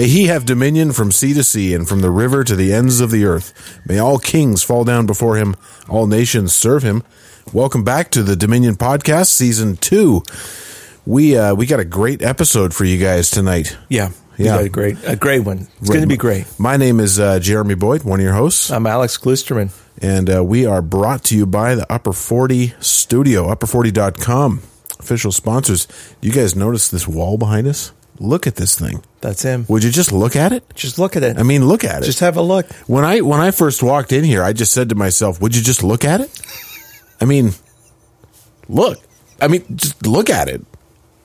May he have dominion from sea to sea and from the river to the ends of the earth. May all kings fall down before him, all nations serve him. Welcome back to the Dominion Podcast, Season 2. We uh, we got a great episode for you guys tonight. Yeah. Yeah. got a great, a great one. It's going to be great. My name is uh, Jeremy Boyd, one of your hosts, I'm Alex Glusterman. and uh, we are brought to you by the Upper 40 Studio, upper40.com, official sponsors. You guys notice this wall behind us? Look at this thing. That's him. Would you just look at it? Just look at it. I mean, look at it. just have a look. when I when I first walked in here, I just said to myself, "Would you just look at it?" I mean, look. I mean, just look at it.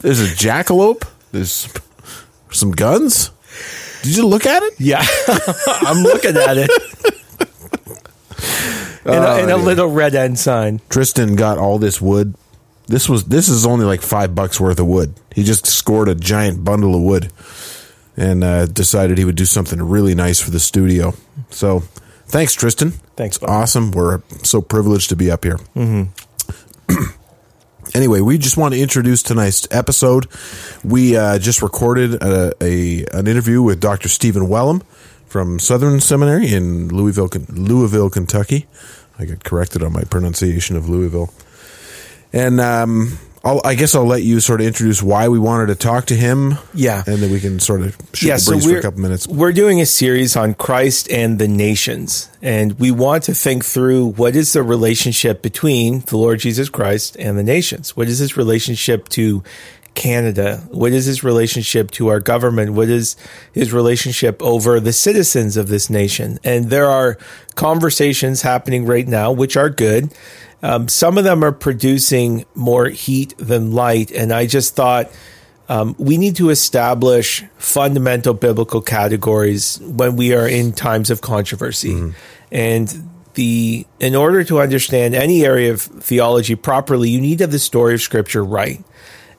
There's a jackalope. There's some guns. Did you look at it? Yeah. I'm looking at it. and, a, and a oh, little red end sign. Tristan got all this wood. This was this is only like five bucks worth of wood. He just scored a giant bundle of wood and uh, decided he would do something really nice for the studio. So, thanks, Tristan. Thanks, awesome. We're so privileged to be up here. Mm-hmm. anyway, we just want to introduce tonight's episode. We uh, just recorded a, a an interview with Dr. Stephen Wellum from Southern Seminary in Louisville, Louisville, Kentucky. I got corrected on my pronunciation of Louisville. And um, I'll, I guess I'll let you sort of introduce why we wanted to talk to him. Yeah. And then we can sort of shoot yeah, the so breeze we're, for a couple minutes. we're doing a series on Christ and the nations. And we want to think through what is the relationship between the Lord Jesus Christ and the nations? What is his relationship to Canada? What is his relationship to our government? What is his relationship over the citizens of this nation? And there are conversations happening right now, which are good. Um, some of them are producing more heat than light. And I just thought, um, we need to establish fundamental biblical categories when we are in times of controversy. And the in order to understand any area of theology properly, you need to have the story of Scripture right.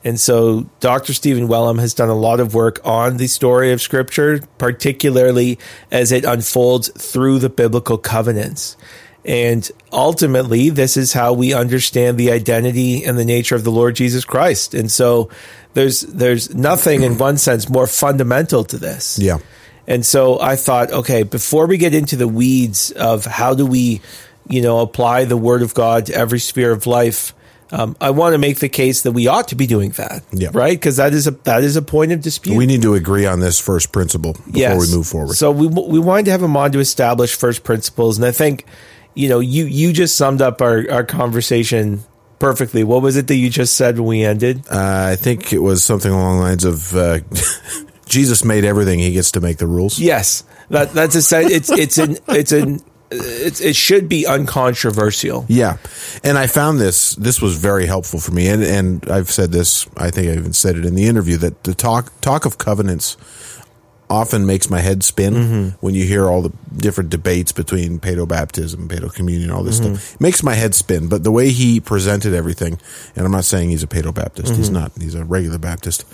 And so Dr. Stephen Wellum has done a lot of work on the story of Scripture, particularly as it unfolds through the biblical covenants. And ultimately, this is how we understand the identity and the nature of the Lord Jesus Christ. And so there's there's nothing in one sense more fundamental to this. Yeah. And so I thought, okay, before we get into the weeds of how do we, you know, apply the Word of God to every sphere of life, um, I want to make the case that we ought to be doing that, Yeah. right? Because that is a that is a point of dispute. We need to agree on this first principle before Yes. we move forward. So we we wanted to have him on to establish first principles, and I think, you know, you you just summed up our our conversation perfectly. What was it that you just said when we ended? Uh, I think it was something along the lines of uh, Jesus made everything; he gets to make the rules. Yes, that that's a it's it's an it's an it's, it should be uncontroversial. Yeah, and I found this. This was very helpful for me, and and I've said this. I think I even said it in the interview that the talk talk of covenants often makes my head spin Mm-hmm. when you hear all the different debates between paedo baptism, paedo communion, all this Mm-hmm. stuff. It makes my head spin. But the way he presented everything, and I'm not saying he's a paedo Baptist. He's not. He's a regular Baptist.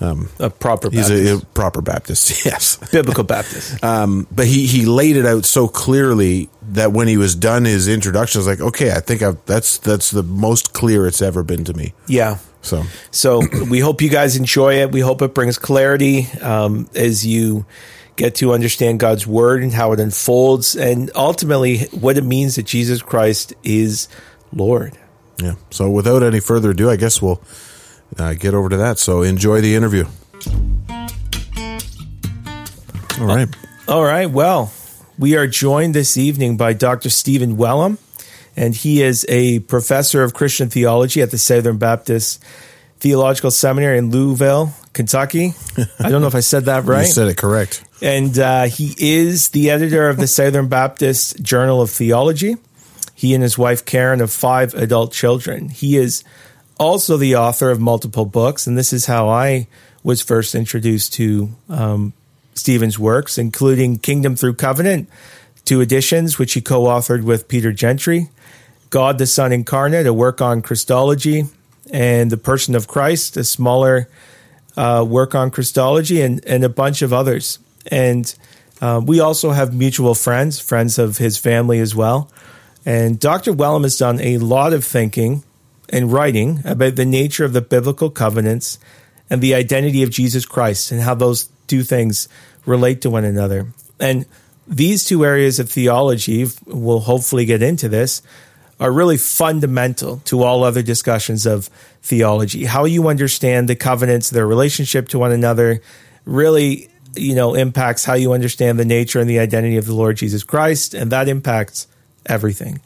A proper He's Baptist. a, a proper Baptist. Yes. biblical Baptist. um, but he he laid it out so clearly that when he was done his introduction, I was like, okay, I think I've, that's that's the most clear it's ever been to me. yeah. So So we hope you guys enjoy it. We hope it brings clarity um, as you get to understand God's word and how it unfolds, and ultimately what it means that Jesus Christ is Lord. yeah. So without any further ado, I guess we'll uh, get over to that. So enjoy the interview. All right. All right. Well, we are joined this evening by Dr. Stephen Wellum, and he is a professor of Christian theology at the Southern Baptist Theological Seminary in Louisville, Kentucky. I don't know if I said that You right. said it correct. And uh, he is the editor of the Southern Baptist Journal of Theology. He and his wife Karen have five adult children. He is also the author of multiple books, and this is how I was first introduced to um, Stephen's works, including Kingdom Through Covenant, two editions, which he co authored with Peter Gentry, God the Son Incarnate, a work on Christology, and The Person of Christ, a smaller uh, work on Christology, and, and a bunch of others. And uh, we also have mutual friends, friends of his family as well. And Dr. Wellum has done a lot of thinking and writing about the nature of the biblical covenants and the identity of Jesus Christ and how those two things relate to one another. And these two areas of theology, we'll hopefully get into this, are really fundamental to all other discussions of theology. How you understand the covenants, their relationship to one another, really, you know, impacts how you understand the nature and the identity of the Lord Jesus Christ, and that impacts everything.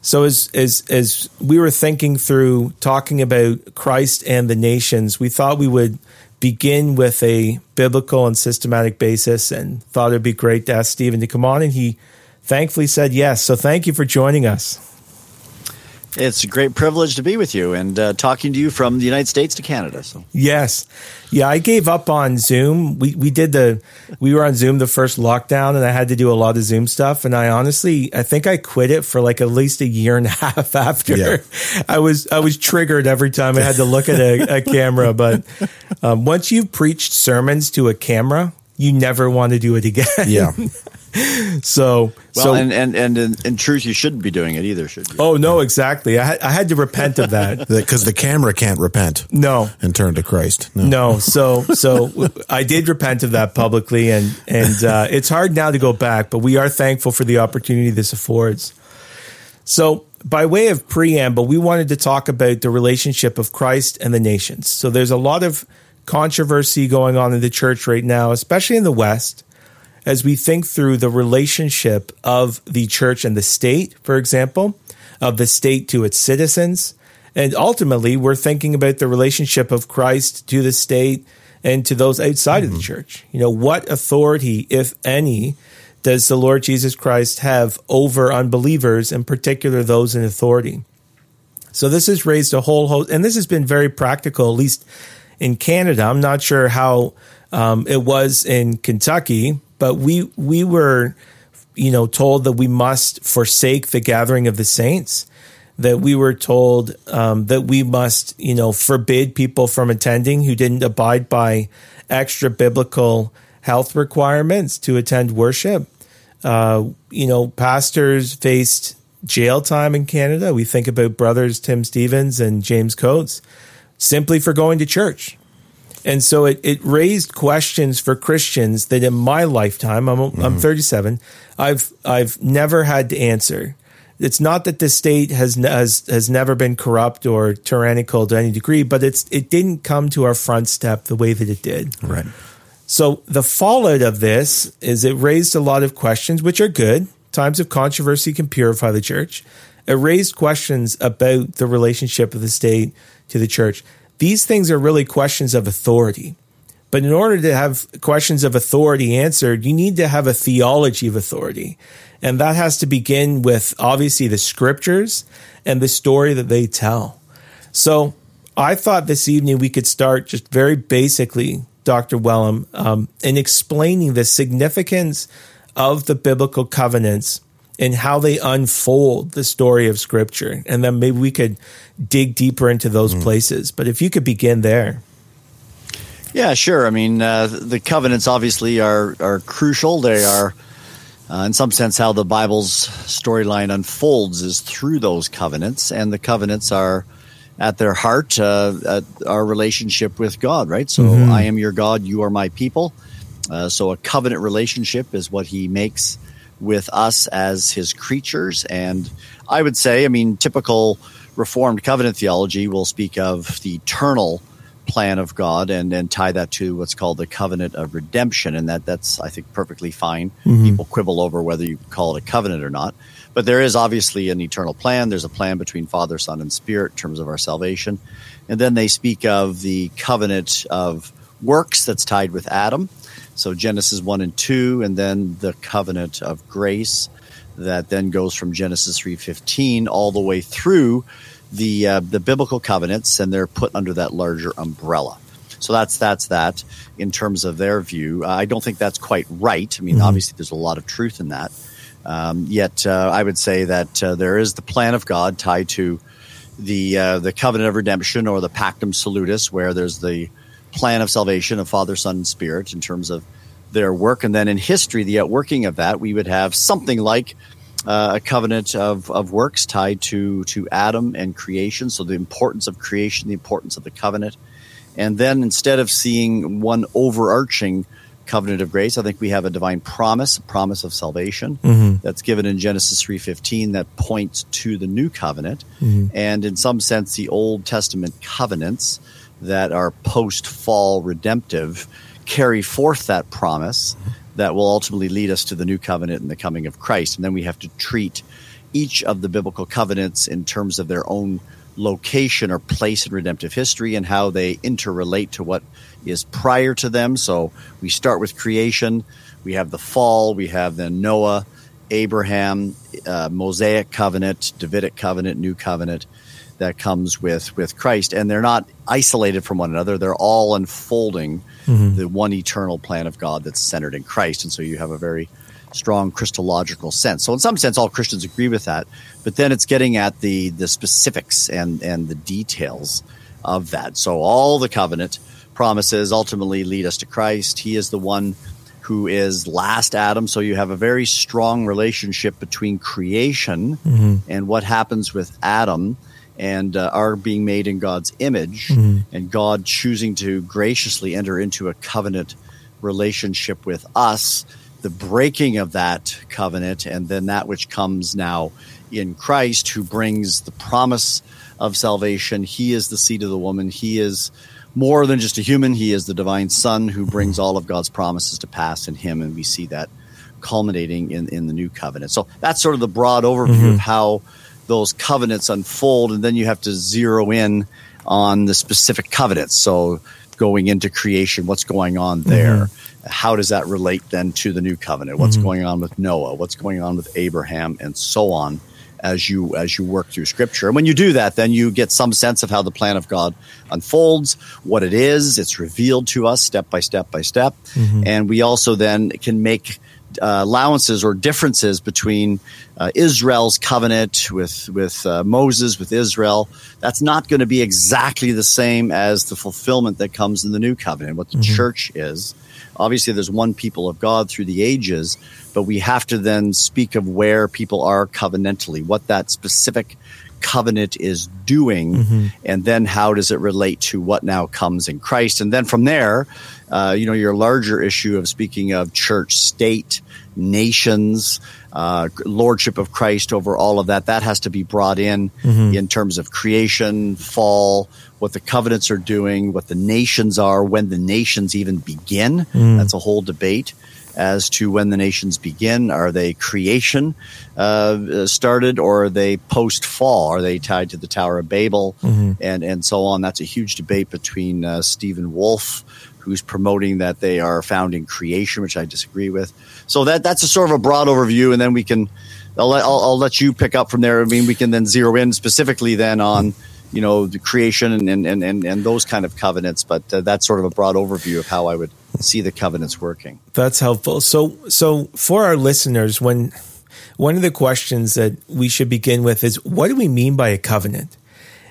So as as as we were thinking through talking about Christ and the nations, we thought we would begin with a biblical and systematic basis and thought it'd be great to ask Stephen to come on and he thankfully said yes. So thank you for joining us. It's a great privilege to be with you and uh, talking to you from the United States to Canada. So yes, yeah, I gave up on Zoom. We we did the we were on Zoom the first lockdown, and I had to do a lot of Zoom stuff. And I honestly, I think I quit it for like at least a year and a half after. Yeah. I was I was triggered every time I had to look at a, a camera. But um, once you've preached sermons to a camera, you never want to do it again. Yeah. so, well, so, and, and, and in, in, truth, you shouldn't be doing it either, should you? Oh, no, exactly. I had, I had to repent of that. Because the camera can't repent. No. And turn to Christ. No. no. So, so I did repent of that publicly and, and, uh, it's hard now to go back, but we are thankful for the opportunity this affords. So, by way of preamble, we wanted to talk about the relationship of Christ and the nations. So, there's a lot of controversy going on in the church right now, especially in the West as we think through the relationship of the church and the state, for example, of the state to its citizens. And ultimately, we're thinking about the relationship of Christ to the state and to those outside mm-hmm. of the mm-hmm. church. You know, what authority, if any, does the Lord Jesus Christ have over unbelievers, in particular those in authority? So this has raised a whole host, and this has been very practical, at least in Canada. I'm not sure how um, it was in Kentucky, but we we were you know told that we must forsake the gathering of the saints that we were told um, that we must you know forbid people from attending who didn't abide by extra biblical health requirements to attend worship. Uh, you know pastors faced jail time in canada. We think about brothers tim stephens and james coates simply for going to church and so it, it raised questions for Christians that in my lifetime, I'm, mm-hmm. I'm 37, I've, I've never had to answer. It's not that the state has, has, has never been corrupt or tyrannical to any degree, but it's, it didn't come to our front step the way that it did. Right. So the fallout of this is it raised a lot of questions, which are good. Times of controversy can purify the church. It raised questions about the relationship of the state to the church. These things are really questions of authority. But in order to have questions of authority answered, you need to have a theology of authority. And that has to begin with obviously the scriptures and the story that they tell. So I thought this evening we could start just very basically, Dr. Wellum, um, in explaining the significance of the biblical covenants and how they unfold the story of scripture. And then maybe we could dig deeper into those mm. places. But if you could begin there. Yeah, sure. I mean, uh, the covenants obviously are, are crucial. They are, uh, in some sense, how the Bible's storyline unfolds is through those covenants. And the covenants are at their heart uh, at our relationship with God, right? So mm-hmm. I am your God, you are my people. Uh, so a covenant relationship is what he makes with us as his creatures. And I would say, I mean, typical Reformed covenant theology will speak of the eternal plan of God and, and tie that to what's called the covenant of redemption. And that that's, I think, perfectly fine. Mm-hmm. People quibble over whether you call it a covenant or not. But there is obviously an eternal plan. There's a plan between Father, Son, and Spirit in terms of our salvation. And then they speak of the covenant of works that's tied with Adam. So Genesis 1 and 2, and then the covenant of grace that then goes from Genesis 3:15 all the way through the uh, the biblical covenants, and they're put under that larger umbrella. So that's that's that in terms of their view. Uh, I don't think that's quite right. I mean, mm-hmm. obviously, there's a lot of truth in that. Um, yet, uh, I would say that uh, there is the plan of God tied to the uh, the covenant of redemption or the pactum salutis, where there's the plan of salvation of Father, Son, and Spirit in terms of their work. And then in history, the outworking of that, we would have something like uh, a covenant of, of works tied to, to Adam and creation. So the importance of creation, the importance of the covenant. And then instead of seeing one overarching covenant of grace, I think we have a divine promise, a promise of salvation Mm-hmm. that's given in Genesis 3:15 that points to the new covenant. Mm-hmm. And in some sense the Old Testament covenants that are post-fall redemptive carry forth that promise that will ultimately lead us to the new covenant and the coming of Christ. And then we have to treat each of the biblical covenants in terms of their own location or place in redemptive history and how they interrelate to what is prior to them. So we start with creation, we have the fall, we have then Noah, Abraham, uh, Mosaic covenant, Davidic covenant, new covenant that comes with with Christ, and they're not isolated from one another. They're all unfolding mm-hmm. the one eternal plan of God that's centered in Christ, and so you have a very strong Christological sense. So in some sense, all Christians agree with that, but then it's getting at the the specifics and and the details of that. So all the covenant promises ultimately lead us to Christ. He is the one who is last Adam. So you have a very strong relationship between creation mm-hmm. and what happens with Adam and uh, our being made in God's image mm-hmm. and God choosing to graciously enter into a covenant relationship with us, the breaking of that covenant, and then that which comes now in Christ, who brings the promise of salvation. He is the seed of the woman. He is more than just a human. He is the divine Son who brings mm-hmm. all of God's promises to pass in Him, and we see that culminating in, in the new covenant. So that's sort of the broad overview of mm-hmm. how those covenants unfold, and then you have to zero in on the specific covenants. So going into creation, what's going on there? Mm-hmm. How does that relate then to the new covenant? What's mm-hmm. going on with Noah? What's going on with Abraham, and so on? As you as you work through Scripture, and when you do that, then you get some sense of how the plan of God unfolds, what it is. It's revealed to us step by step by step, mm-hmm. and we also then can make uh, allowances or differences between uh, Israel's covenant with with uh, Moses with Israel. That's not going to be exactly the same as the fulfillment that comes in the new covenant. What the church is. Obviously, there's one people of God through the ages, but we have to then speak of where people are covenantally, what that specific covenant is doing, and then how does it relate to what now comes in Christ. And then from there, uh, you know, your larger issue of speaking of church state, nations, uh, lordship of Christ over all of that, that has to be brought in in terms of creation, fall, what the covenants are doing, what the nations are, when the nations even begin. That's a whole debate as to when the nations begin. Are they creation uh, started or are they post fall? Are they tied to the Tower of Babel and, and so on? That's a huge debate between uh, Stephen Wolfe, who's promoting that they are found in creation, which I disagree with. So that that's a sort of a broad overview, and then we can. I'll let, I'll, I'll let you pick up from there. I mean, we can then zero in specifically then on you know the creation and and and, and those kind of covenants. But uh, that's sort of a broad overview of how I would see the covenants working. That's helpful. So, so for our listeners, when one of the questions that we should begin with is, what do we mean by a covenant?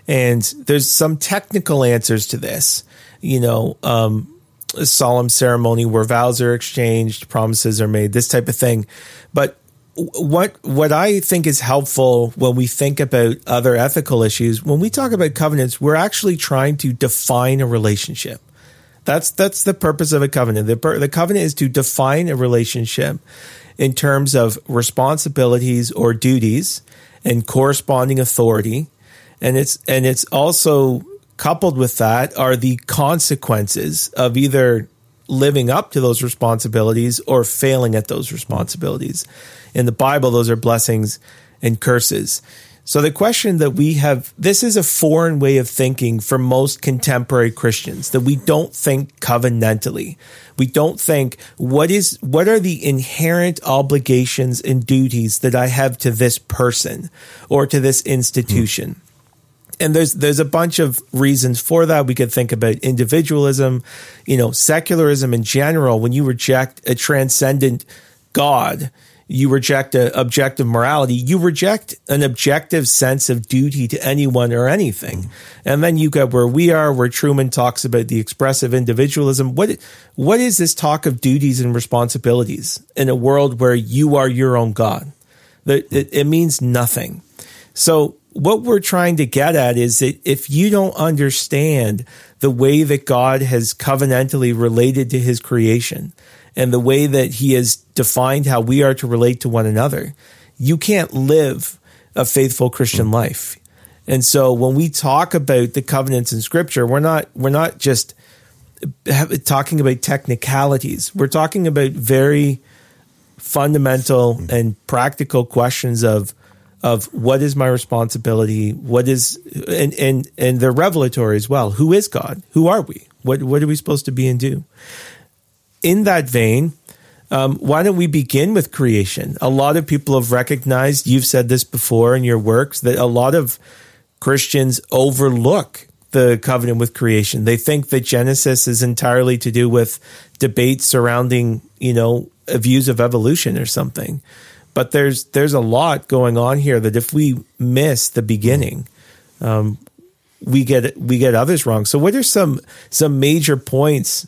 And there's some technical answers to this. You know, um, solemn ceremony where vows are exchanged, promises are made, this type of thing. But what what I think is helpful when we think about other ethical issues, when we talk about covenants, we're actually trying to define a relationship. That's that's the purpose of a covenant. The, the covenant is to define a relationship in terms of responsibilities or duties and corresponding authority, and it's and it's also coupled with that are the consequences of either living up to those responsibilities or failing at those responsibilities. In the Bible, those are blessings and curses. So the question that we have, this is a foreign way of thinking for most contemporary Christians that we don't think covenantally. We don't think what is, what are the inherent obligations and duties that I have to this person or to this institution? And there's there's a bunch of reasons for that. We could think about individualism, you know, secularism in general. When you reject a transcendent God, you reject a objective morality. You reject an objective sense of duty to anyone or anything. And then you get where we are, where Trueman talks about the expressive individualism. What what is this talk of duties and responsibilities in a world where you are your own God? That it, it means nothing. So what we're trying to get at is that if you don't understand the way that God has covenantally related to his creation and the way that he has defined how we are to relate to one another, you can't live a faithful Christian life. And so when we talk about the covenants in scripture, we're not we're not just talking about technicalities. We're talking about very fundamental and practical questions of of what is my responsibility, what is and and and they're revelatory as well. Who is God? Who are we? What what are we supposed to be and do? In that vein, um, why don't we begin with creation? A lot of people have recognized, you've said this before in your works, that a lot of Christians overlook the covenant with creation. They think that Genesis is entirely to do with debates surrounding, you know, views of evolution or something. But there's there's a lot going on here that if we miss the beginning, um, we get we get others wrong. So what are some some major points,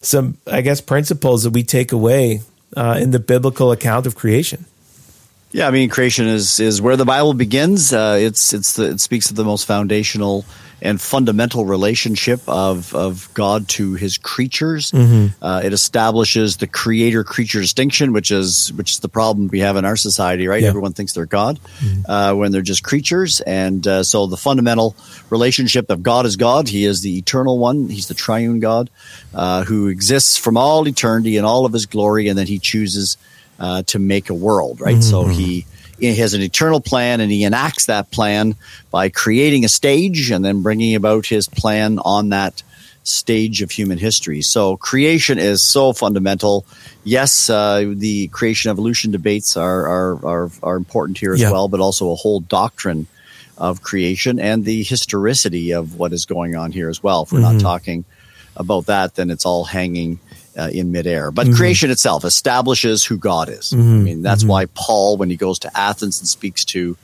some I guess principles that we take away uh, in the biblical account of creation? Yeah, I mean, creation is is where the Bible begins. Uh, it's it's the, it speaks of the most foundational and fundamental relationship of of God to His creatures. Mm-hmm. Uh, it establishes the creator creature distinction, which is which is the problem we have in our society. Right, yeah. everyone thinks they're God mm-hmm. uh, when they're just creatures, and uh, so the fundamental relationship of God is God. He is the eternal one. He's the triune God uh, who exists from all eternity in all of His glory, and then He chooses uh, to make a world, right? Mm-hmm. So he, he has an eternal plan and he enacts that plan by creating a stage and then bringing about his plan on that stage of human history. So creation is so fundamental. Yes, uh, the creation evolution debates are, are, are, are important here as yeah. well, but also a whole doctrine of creation and the historicity of what is going on here as well. If we're mm-hmm. not talking about that, then it's all hanging uh, in midair. But mm-hmm. creation itself establishes who God is. Mm-hmm. I mean, that's mm-hmm. why Paul, when he goes to Athens and speaks to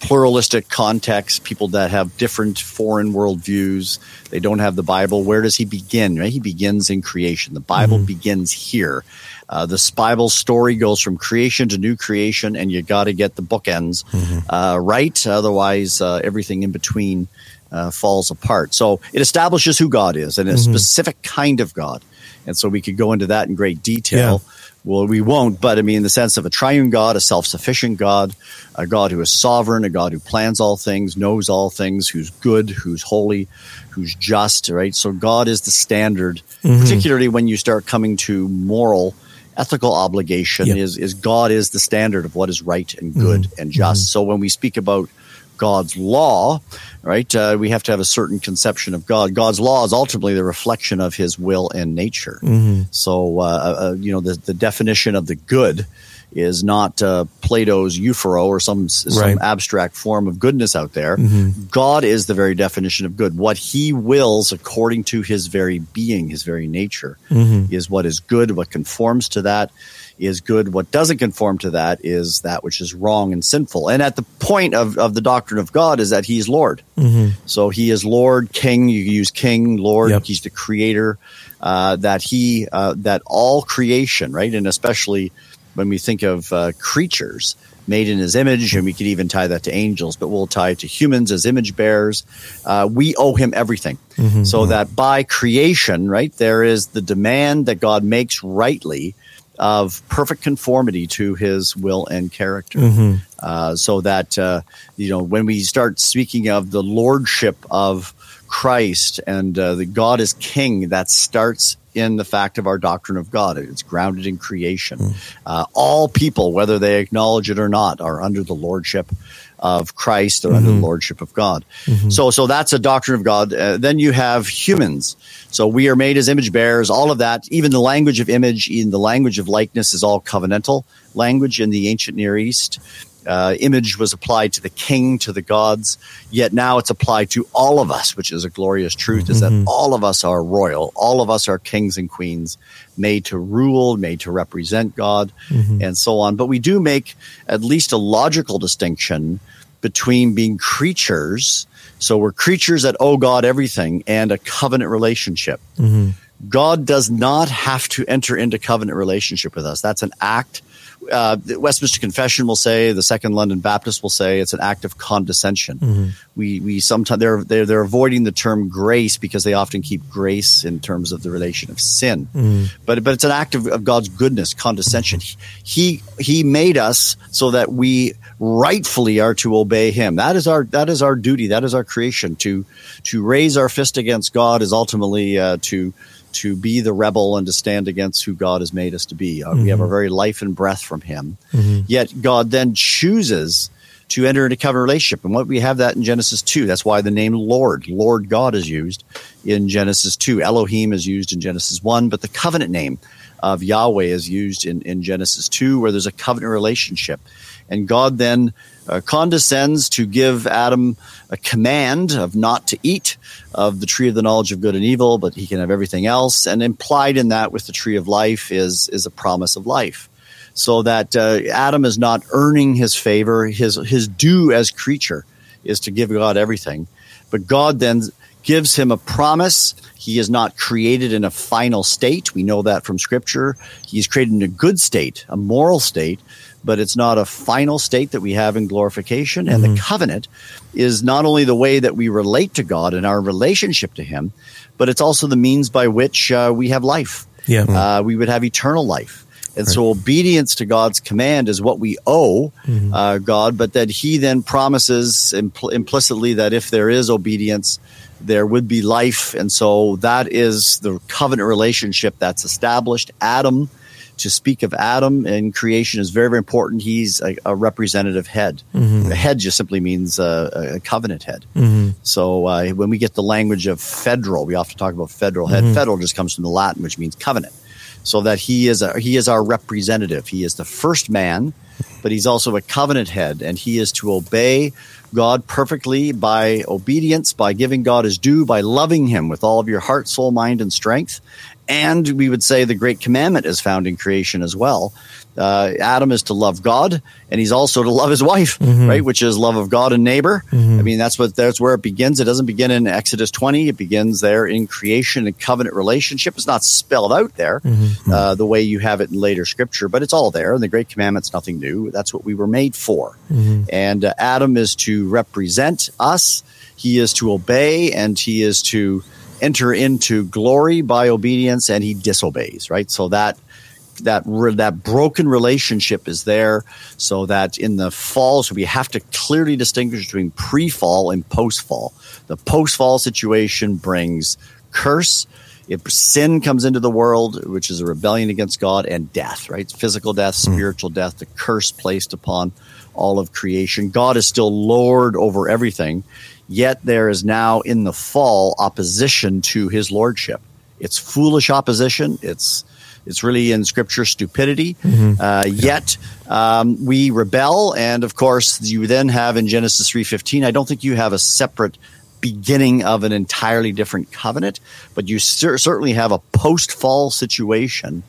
pluralistic contexts, people that have different foreign worldviews, they don't have the Bible. Where does he begin? Right? He begins in creation. The Bible mm-hmm. begins here. Uh, this Bible story goes from creation to new creation, and you got to get the bookends mm-hmm. uh, right. Otherwise, uh, everything in between uh, falls apart. So it establishes who God is and a mm-hmm. specific kind of God. And so we could go into that in great detail. Yeah. Well, we won't, but I mean, in the sense of a triune God, a self sufficient God, a God who is sovereign, a God who plans all things, knows all things, who's good, who's holy, who's just, right? So God is the standard, mm-hmm. particularly when you start coming to moral ethical obligation yep. is is God is the standard of what is right and good mm-hmm. and just. Mm-hmm. So when we speak about God's law, right? Uh, we have to have a certain conception of God. God's law is ultimately the reflection of His will and nature. Mm-hmm. So, uh, uh, you know, the, the definition of the good is not uh, Plato's ephoro or some some right. abstract form of goodness out there. Mm-hmm. God is the very definition of good. What He wills, according to His very being, His very nature, mm-hmm. is what is good. What conforms to that is good. What doesn't conform to that is that which is wrong and sinful. And at the point of, of the doctrine of God is that He's Lord. Mm-hmm. So He is Lord, King. You use King, Lord. Yep. He's the Creator. Uh, that He uh, that all creation, right, and especially when we think of uh, creatures made in His image, and we could even tie that to angels, but we'll tie it to humans as image bearers. Uh, we owe Him everything. Mm-hmm. So that by creation, right, there is the demand that God makes rightly of perfect conformity to his will and character. Mm-hmm. Uh, so that, uh, you know, when we start speaking of the lordship of Christ and uh, the God is king, that starts in the fact of our doctrine of God. It's grounded in creation. Mm. all people, whether they acknowledge it or not, are under the lordship of Christ or mm-hmm. under the mm-hmm. lordship of God. Mm-hmm. So, so that's a doctrine of God. Uh, then you have humans. So we are made as image bearers. All of that, even the language of image, in the language of likeness, is all covenantal language in the ancient Near East uh, image was applied to the king, to the gods, yet now it's applied to all of us, which is a glorious truth, mm-hmm. is that mm-hmm. all of us are royal. All of us are kings and queens, made to rule, made to represent God, mm-hmm. and so on. But we do make at least a logical distinction between being creatures. So we're creatures that owe God everything and a covenant relationship. Mm-hmm. God does not have to enter into covenant relationship with us. That's an act uh, the Westminster Confession will say, the Second London Baptist will say, it's an act of condescension. Mm-hmm. We we sometimes they're, they're they're avoiding the term grace because they often keep grace in terms of the relation of sin. Mm-hmm. But but it's an act of, of God's goodness, condescension. He he made us so that we rightfully are to obey Him. That is our that is our duty. That is our creation. To to raise our fist against God is ultimately uh, to to be the rebel and to stand against who God has made us to be. Uh, We have our very life and breath from Him. Yet God then chooses to enter into covenant relationship. And what we have that in Genesis 2. That's why the name Lord, Lord God is used in Genesis 2. Elohim is used in Genesis 1, but the covenant name of Yahweh is used in, in Genesis 2, where there's a covenant relationship. And God then uh, condescends to give Adam a command of not to eat of the tree of the knowledge of good and evil, but he can have everything else. And implied in that with the tree of life is, is a promise of life. So that uh, Adam is not earning his favor. His, his due as creature is to give God everything. But God then gives him a promise. He is not created in a final state. We know that from scripture. He's created in a good state, a moral state, but it's not a final state that we have in glorification. And the covenant is not only the way that we relate to God and our relationship to Him, but it's also the means by which uh, we have life. Yeah. Uh, we would have eternal life. And so obedience to God's command is what we owe uh, God, but that He then promises impl- implicitly that if there is obedience, there would be life. And so that is the covenant relationship that's established. Adam, to speak of Adam in creation is very, very important. He's a, a representative head. Mm-hmm. A head just simply means a, a covenant head. Mm-hmm. So uh, when we get the language of federal, we often talk about federal head. Mm-hmm. Federal just comes from the Latin, which means covenant. So that he is a, he is our representative. He is the first man, but he's also a covenant head, and he is to obey God perfectly by obedience, by giving God his due, by loving him with all of your heart, soul, mind, and strength. And we would say the great commandment is found in creation as well. Uh, Adam is to love God, and he's also to love his wife, right? Which is love of God and neighbor. I mean, that's what that's where it begins. It doesn't begin in Exodus 20. It begins there in creation and covenant relationship. It's not spelled out there uh, the way you have it in later scripture, but it's all there. And the great commandment's nothing new. That's what we were made for. And uh, Adam is to represent us. He is to obey, and he is to enter into glory by obedience and he disobeys right? So that that that broken relationship is there so that in the fall so we have to clearly distinguish between pre-fall and post-fall. The post-fall situation brings curse. If sin comes into the world which is a rebellion against god and death right? Physical death hmm. spiritual death the curse placed upon all of creation. God is still lord over everything Yet there is now in the fall opposition to his lordship. It's foolish opposition. It's it's really in scripture stupidity. Uh, yet um, we rebel, and of course you then have in Genesis three fifteen. I don't think you have a separate beginning of an entirely different covenant, but you cer- certainly have a post fall situation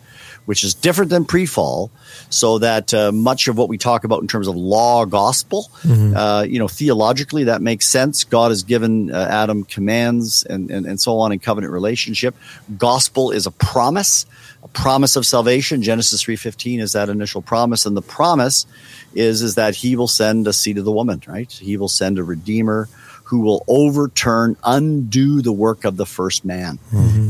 which is different than pre-fall, so that uh, much of what we talk about in terms of law gospel, uh, you know, theologically that makes sense. God has given uh, Adam commands and, and and so on in covenant relationship. Gospel is a promise, a promise of salvation. Genesis three fifteen is that initial promise, and the promise is is that He will send a seed of the woman, right? He will send a redeemer who will overturn, undo the work of the first man.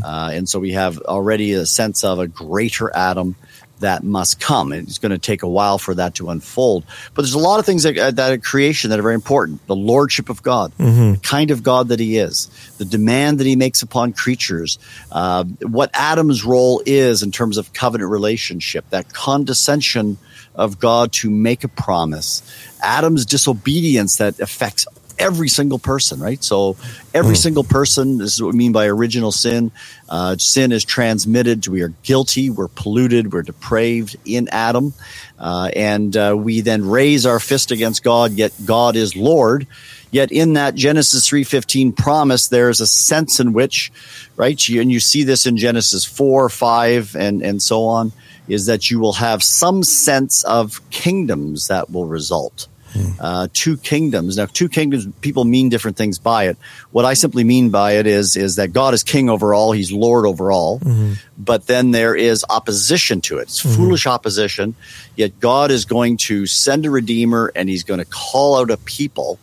Uh, and so we have already a sense of a greater Adam that must come. It's going to take a while for that to unfold. But there's a lot of things that, uh, that are creation that are very important. The lordship of God, the kind of God that he is, the demand that he makes upon creatures, uh, what Adam's role is in terms of covenant relationship, that condescension of God to make a promise, Adam's disobedience that affects every single person, right? So every single person, this is what we mean by original sin. Uh, sin is transmitted. We are guilty. We're polluted. We're depraved in Adam. Uh, and uh, we then raise our fist against God, yet God is Lord. Yet in that Genesis 3.15 promise, there's a sense in which, right, you, and you see this in Genesis 4, 5, and, and so on, is that you will have some sense of kingdoms that will result Hmm. uh, two kingdoms. Now, two kingdoms, people mean different things by it. What I simply mean by it is, is that God is king over all, he's Lord over all, mm-hmm. but then there is opposition to it. It's mm-hmm. foolish opposition, yet God is going to send a redeemer and he's going to call out a people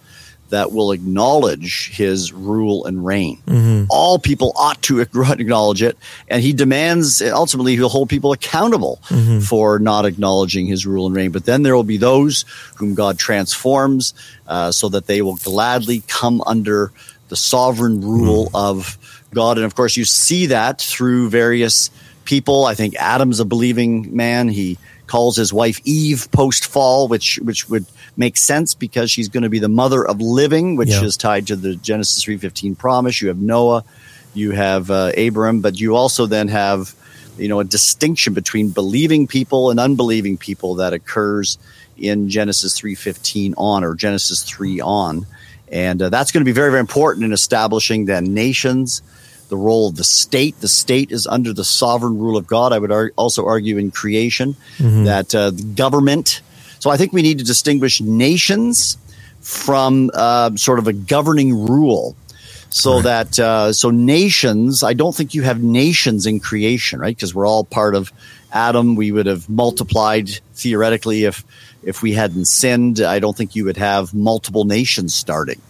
that will acknowledge his rule and reign. Mm-hmm. All people ought to acknowledge it, and he demands ultimately he'll hold people accountable mm-hmm. for not acknowledging his rule and reign. But then there will be those whom God transforms uh, so that they will gladly come under the sovereign rule mm-hmm. of God. And of course, you see that through various people. I think Adam's a believing man. He calls his wife Eve post fall, which which would make sense because she's going to be the mother of living, which Yeah. is tied to the Genesis three fifteen promise. You have Noah, you have uh, Abram, but you also then have you know a distinction between believing people and unbelieving people that occurs in Genesis three fifteen on or Genesis three on, and uh, that's going to be very very important in establishing then nations the role of the state. The state is under the sovereign rule of God. I would ar- also argue in creation that uh, the government. So I think we need to distinguish nations from uh, sort of a governing rule. So that uh, so nations, I don't think you have nations in creation, right? Because we're all part of Adam. We would have multiplied theoretically if if we hadn't sinned. I don't think you would have multiple nations starting.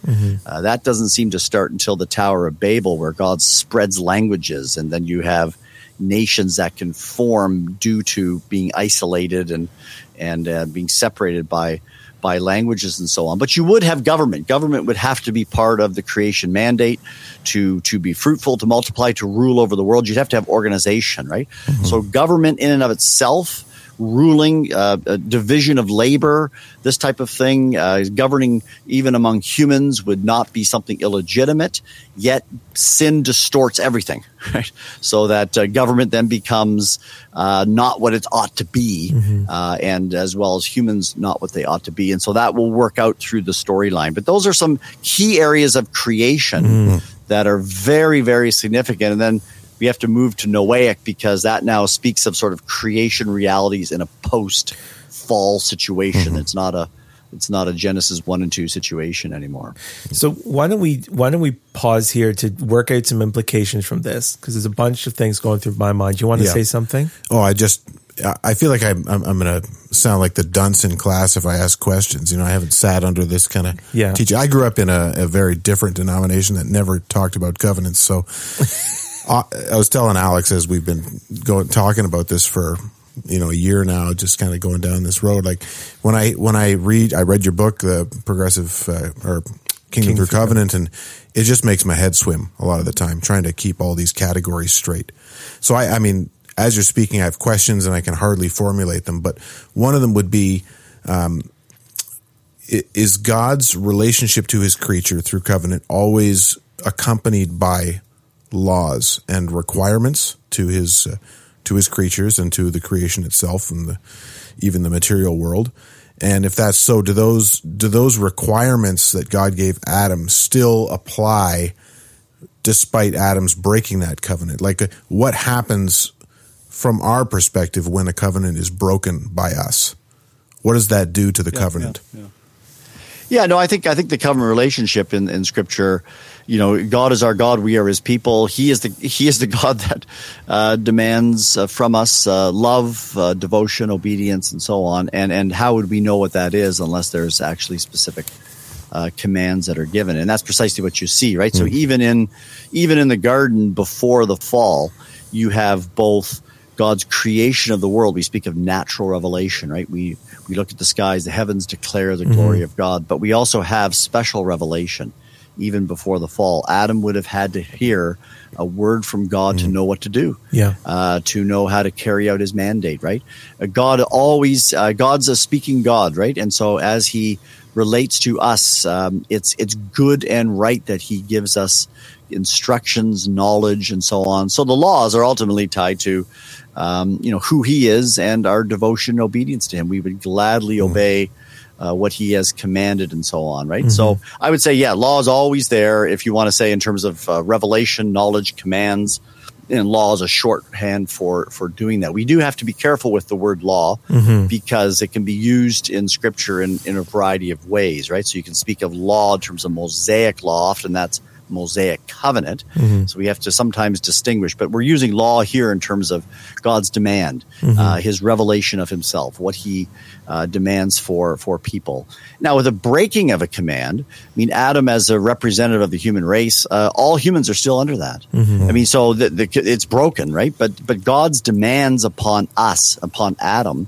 Uh, that doesn't seem to start until the Tower of Babel, where God spreads languages, and then you have nations that can form due to being isolated and and uh, being separated by by languages and so on. But you would have government. Government would have to be part of the creation mandate to to be fruitful, to multiply, to rule over the world. You'd have to have organization, right? So government in and of itself ruling, uh, a division of labor, this type of thing, uh, governing even among humans would not be something illegitimate. Yet sin distorts everything, right? So that uh, government then becomes uh, not what it ought to be, uh, and as well as humans not what they ought to be. And so that will work out through the storyline. But those are some key areas of creation that are very, very significant. And then we have to move to Noahic because that now speaks of sort of creation realities in a post fall situation. Mm-hmm. It's not a it's not a Genesis one and two situation anymore. So why don't we why don't we pause here to work out some implications from this? Because there's a bunch of things going through my mind. You want to Yeah. say something? Oh, I just I- I feel like I'm I'm, I'm going to sound like the dunce in class if I ask questions. You know, I haven't sat under this kind of Yeah. teaching. I grew up in a, a very different denomination that never talked about covenants. So I, I was telling Alex as we've been going talking about this for you know a year now, just kind of going down this road. Like when I when I read, I read your book, the Progressive uh, or Kingdom Through Covenant, and it just makes my head swim a lot of the time trying to keep all these categories straight. So I, I mean, as you're speaking, I have questions and I can hardly formulate them. But one of them would be, um, is God's relationship to His creature through covenant always accompanied by laws and requirements to His uh, to His creatures and to the creation itself and the even the material world? And if that's so, do those do those requirements that God gave Adam still apply despite Adam's breaking that covenant? Like, uh, what happens from our perspective when a covenant is broken by us? What does that do to the covenant? Yeah, no, I think I think the covenant relationship in, in Scripture, you know, God is our God, we are His people. He is the He is the God that uh, demands uh, from us uh, love, uh, devotion, obedience, and so on. And and how would we know what that is unless there's actually specific uh, commands that are given? And that's precisely what you see, right? So even in even in the garden before the fall, you have both God's creation of the world. We speak of natural revelation, right? We we look at the skies, the heavens declare the glory of God, but we also have special revelation. Even before the fall, Adam would have had to hear a word from God to know what to do Yeah. uh, to know how to carry out his mandate, right? Uh, God always, uh, God's a speaking God, right? And so as he relates to us, um, it's, it's good and right that he gives us instructions, knowledge, and so on. So the laws are ultimately tied to, um, you know, who he is and our devotion and obedience to him. We would gladly obey uh, what he has commanded and so on, right? So I would say, yeah, law is always there. If you want to say in terms of uh, revelation, knowledge, commands, and law is a shorthand for for doing that. We do have to be careful with the word law Mm-hmm. because it can be used in scripture in, in a variety of ways, right? So you can speak of law in terms of Mosaic law. Often that's Mosaic covenant. Mm-hmm. So we have to sometimes distinguish, but we're using law here in terms of God's demand, Mm-hmm. uh, His revelation of Himself, what He uh, demands for for people. Now, with a breaking of a command, I mean Adam as a representative of the human race, uh, all humans are still under that. I mean, so the, the, it's broken, right? But but God's demands upon us, upon Adam.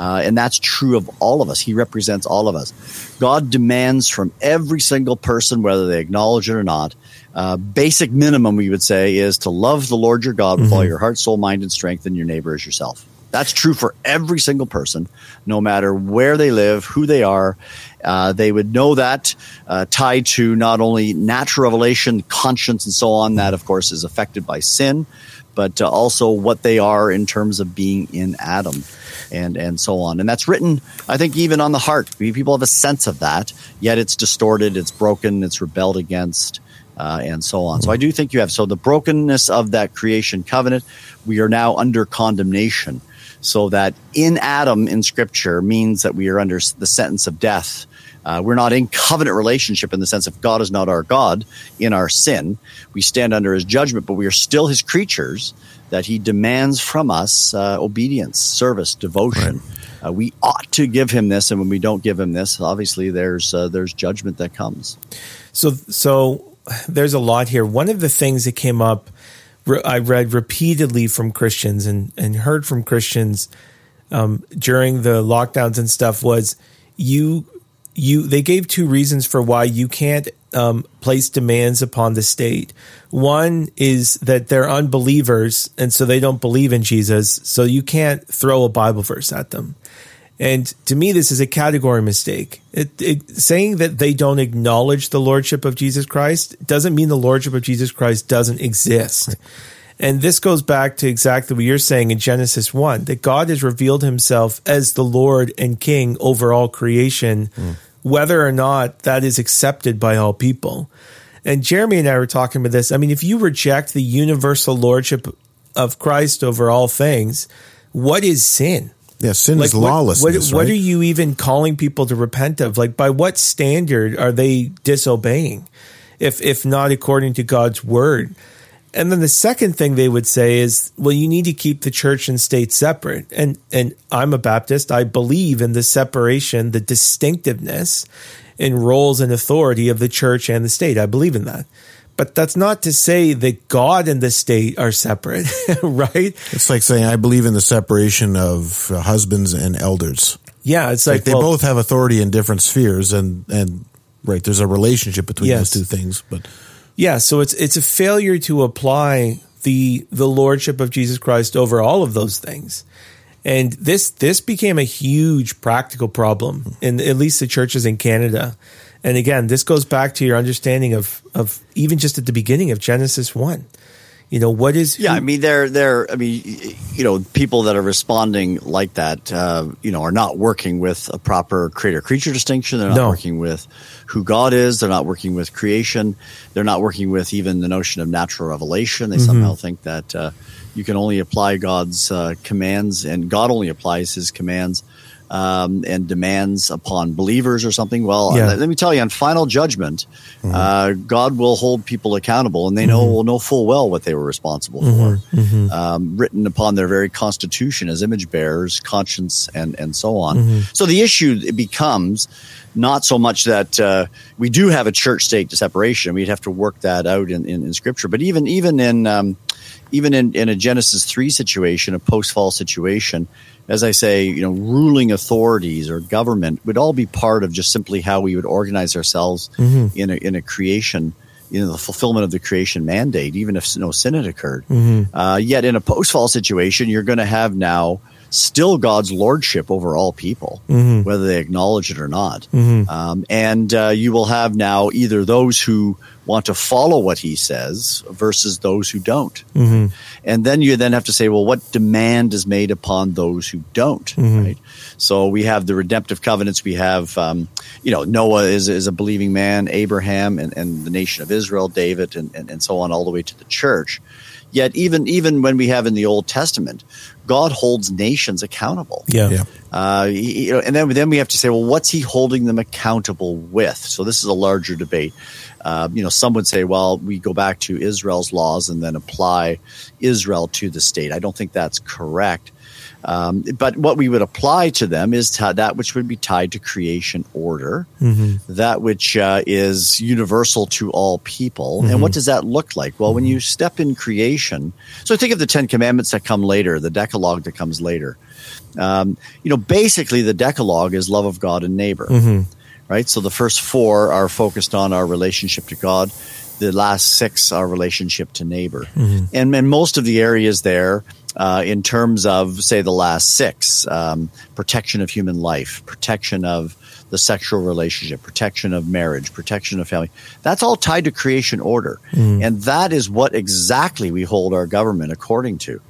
Uh, and that's true of all of us. He represents all of us. God demands from every single person, whether they acknowledge it or not, uh, basic minimum we would say is to love the Lord your God with all your heart, soul, mind, and strength, and your neighbor as yourself. That's true for every single person, no matter where they live, who they are. Uh, they would know that uh, tied to not only natural revelation, conscience, and so on. That, of course, is affected by sin, but uh, also what they are in terms of being in Adam and and so on. And that's written, I think, even on the heart. People have a sense of that, yet it's distorted, it's broken, it's rebelled against, uh, and so on. So I do think you have so the brokenness of that creation covenant. We are now under condemnation, so that in Adam in Scripture means that we are under the sentence of death. Uh, we're not in covenant relationship in the sense of God is not our God in our sin. We stand under his judgment, but we are still his creatures that he demands from us uh, obedience, service, devotion. Uh, we ought to give him this, and when we don't give him this, obviously there's uh, there's judgment that comes. So, so there's a lot here. One of the things that came up, I read repeatedly from Christians and, and heard from Christians um, during the lockdowns and stuff was you, you, they gave two reasons for why you can't um, place demands upon the state. One is that they're unbelievers and so they don't believe in Jesus. So you can't throw a Bible verse at them. And to me, this is a category mistake. It, it, saying that they don't acknowledge the lordship of Jesus Christ doesn't mean the lordship of Jesus Christ doesn't exist. And this goes back to exactly what you're saying in Genesis 1 that God has revealed himself as the Lord and King over all creation, mm. whether or not that is accepted by all people. And Jeremy and I were talking about this. I mean, if you reject the universal lordship of Christ over all things, what is sin? Yeah, sin is what- lawlessness. What, what right? are you even calling people to repent of? Like, by what standard are they disobeying, if if not according to God's word? And then the second thing they would say is, well, you need to keep the church and state separate. And and I'm a Baptist. I believe in the separation, the distinctiveness in roles and authority of the church and the state. I believe in that. But that's not to say that God and the state are separate, right? It's like saying I believe in the separation of husbands and elders. Yeah, it's Like, like, they well, both have authority in different spheres, and and right, there's a relationship between Yes. those two things. But Yeah, so it's it's a failure to apply the the lordship of Jesus Christ over all of those things. And this this became a huge practical problem in at least the churches in Canada. And again, this goes back to your understanding of of even just at the beginning of Genesis 1. You know, what is Yeah, who- I mean, they're they're. I mean, you know, people that are responding like that, uh, you know, are not working with a proper creator creature distinction. They're not No. working with who God is. They're not working with creation. They're not working with even the notion of natural revelation. They somehow think that uh, you can only apply God's uh, commands, and God only applies His commands um, and demands upon believers or something. Well, Yeah. let me tell you, on final judgment, uh, God will hold people accountable, and they know will know full well what they were responsible for, um, written upon their very constitution as image bearers, conscience, and and so on. So the issue it becomes not so much that uh, we do have a church state separation; we'd have to work that out in, in, in Scripture, but even even in um, even in, in a Genesis 3 situation, a post fall situation, as I say, you know, ruling authorities or government would all be part of just simply how we would organize ourselves in, a, in a creation, you know, the fulfillment of the creation mandate, even if no sin had occurred. Uh, yet in a post fall situation, you're going to have now still God's lordship over all people, whether they acknowledge it or not. Um, and uh, you will have now either those who want to follow what he says versus those who don't. And then you then have to say, well, what demand is made upon those who don't, right? So we have the redemptive covenants. We have, um, you know, Noah is, is a believing man, Abraham and, and the nation of Israel, David, and, and, and so on, all the way to the church. Yet even even when we have in the Old Testament, God holds nations accountable. Yeah. Yeah. Uh, he- you know, and then then we have to say, well, what's he holding them accountable with? So this is a larger debate. Uh, you know, some would say, well, we go back to Israel's laws and then apply Israel to the state. I don't think that's correct. Um, but what we would apply to them is ti- that which would be tied to creation order, that which uh, is universal to all people. And what does that look like? Well, when you step in creation, so think of the Ten Commandments that come later, the Decalogue that comes later. Um, you know, basically, the Decalogue is love of God and neighbor, right? So the first four are focused on our relationship to God. The last six are relationship to neighbor, and and most of the areas there, uh, in terms of say the last six, um, protection of human life, protection of the sexual relationship, protection of marriage, protection of family. That's all tied to creation order. And that is what exactly we hold our government according to.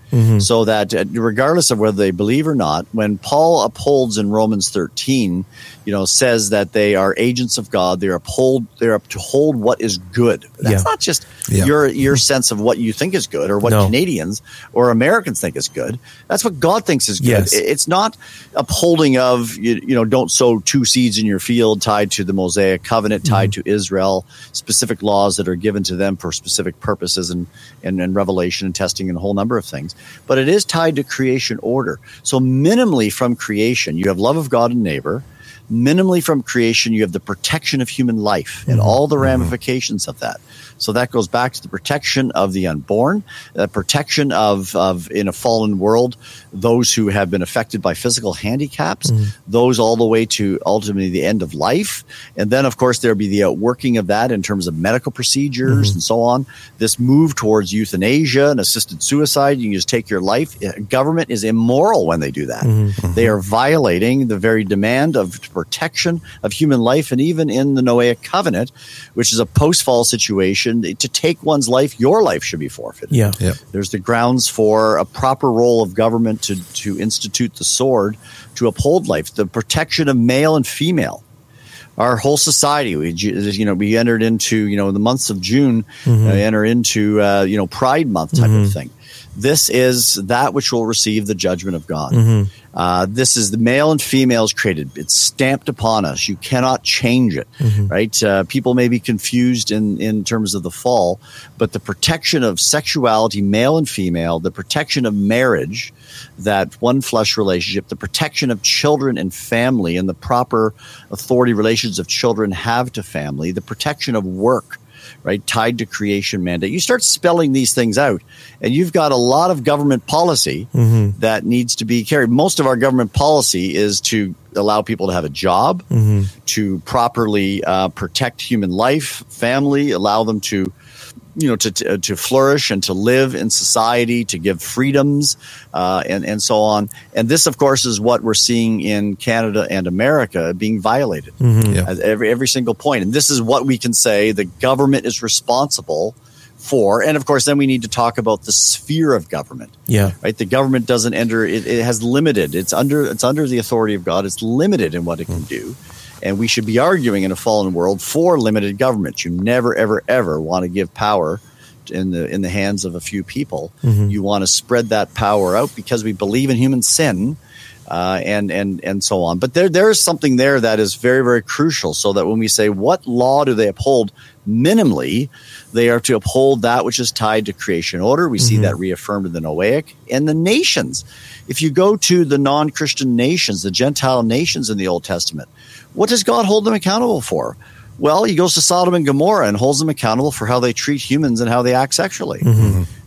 So that uh, regardless of whether they believe or not, when Paul upholds in Romans 13, you know, says that they are agents of God, they're uphold, they're up to hold what is good. That's Yeah. not just Yeah. your your sense of what you think is good or what No. Canadians or Americans think is good. That's what God thinks is good. Yes. It's not upholding of you, you know don't sow two seeds in your field tied to the Mosaic covenant tied Mm-hmm. to Israel specific laws that are given to them for specific purposes and, and and revelation and testing and a whole number of things. But it is tied to creation order. So minimally from creation you have love of God and neighbor. Minimally from creation you have the protection of human life and mm-hmm. all the mm-hmm. ramifications of that. So that goes back to the protection of the unborn, the protection of, of in a fallen world, those who have been affected by physical handicaps, mm-hmm. those all the way to ultimately the end of life. And then, of course, there'll be the outworking of that in terms of medical procedures and so on. This move towards euthanasia and assisted suicide, you can just take your life. Uh, Government is immoral when they do that. They are violating the very demand of protection of human life. And even in the Noahic covenant, which is a post fall situation, to take one's life, your life should be forfeited. Yeah. Yep. There's the grounds for a proper role of government to, to institute the sword to uphold life, the protection of male and female. Our whole society, we you know we entered into you know the months of June, uh, enter into uh, you know Pride Month type of thing. This is that which will receive the judgment of God. Uh, this is the male and females created. It's stamped upon us. You cannot change it, right? Uh, people may be confused in, in terms of the fall, but the protection of sexuality, male and female, the protection of marriage, that one flesh relationship, the protection of children and family, and the proper authority relations of children have to family, the protection of work, right, tied to creation mandate. You start spelling these things out, and you've got a lot of government policy that needs to be carried. Most of our government policy is to allow people to have a job, to properly uh, protect human life, family, allow them to you know to, to uh, to flourish and to live in society to give freedoms uh, and and so on. And this of course is what we're seeing in Canada and America being violated mm-hmm. Yeah. at every every single point. And this is what we can say the government is responsible for. And of course then we need to talk about the sphere of government. Yeah. right? The government doesn't enter it, it has limited it's under it's under the authority of god. It's limited in what it can mm. do and we should be arguing in a fallen world for limited government you never ever ever want to give power in the in the hands of a few people you want to spread that power out because we believe in human sin uh, and and and so on. But there there is something there that is very very crucial. So that when we say what law do they uphold, minimally, they are to uphold that which is tied to creation order. We see that reaffirmed in the Noahic and the nations. If you go to the non Christian nations, the Gentile nations in the Old Testament, what does God hold them accountable for? Well, he goes to Sodom and Gomorrah and holds them accountable for how they treat humans and how they act sexually.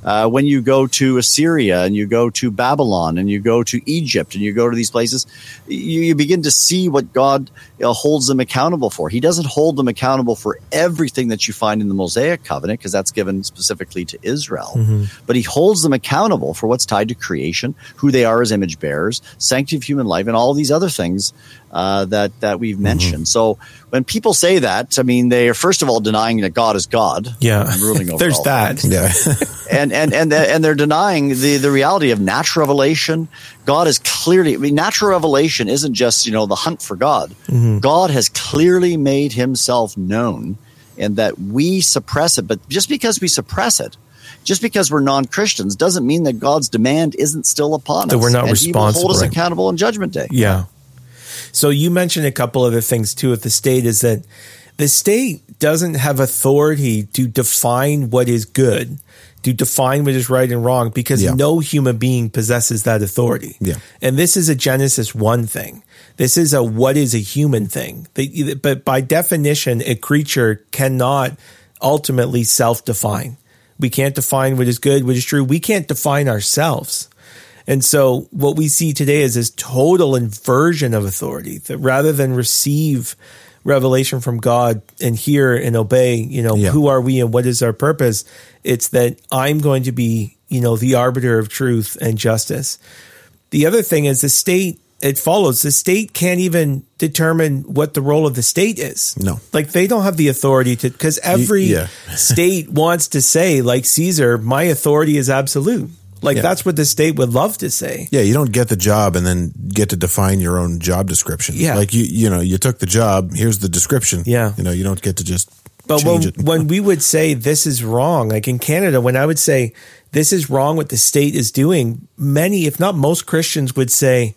Uh, when you go to Assyria and you go to Babylon and you go to Egypt and you go to these places, you, you begin to see what God uh, holds them accountable for. He doesn't hold them accountable for everything that you find in the Mosaic covenant because that's given specifically to Israel, but he holds them accountable for what's tied to creation, who they are as image bearers, sanctity of human life, and all these other things uh, that that we've mentioned. So when people say that, I mean they are first of all denying that God is God, Yeah. ruling over There's that. things Yeah. and and and and they're denying the the reality of natural revelation. God is clearly. I mean, natural revelation isn't just you know the hunt for God. God has clearly made Himself known, and that we suppress it. But just because we suppress it, just because we're non Christians doesn't mean that God's demand isn't still upon That us. we're not and He will hold us responsible. accountable on Judgment Day. Yeah. So you mentioned a couple other things too with the state is that the state doesn't have authority to define what is good, to define what is right and wrong, because Yeah. no human being possesses that authority. Yeah. And this is a Genesis 1 thing. This is a what is a human thing. But by definition, a creature cannot ultimately self define. We can't define what is good, what is true. We can't define ourselves. And so what we see today is this total inversion of authority that rather than receive revelation from God and hear and obey, you know, Yeah. who are we and what is our purpose? It's that I'm going to be, you know, the arbiter of truth and justice. The other thing is the state, it follows. The state can't even determine what the role of the state is. No. Like they don't have the authority to, because every yeah. state wants to say, like Caesar, my authority is absolute. Like Yeah. that's what the state would love to say. Yeah, you don't get the job and then get to define your own job description. Yeah. Like you you know, you took the job, here's the description. Yeah. You know, you don't get to just But when, when we would say this is wrong, like in Canada, when I would say this is wrong what the state is doing, many, if not most Christians would say,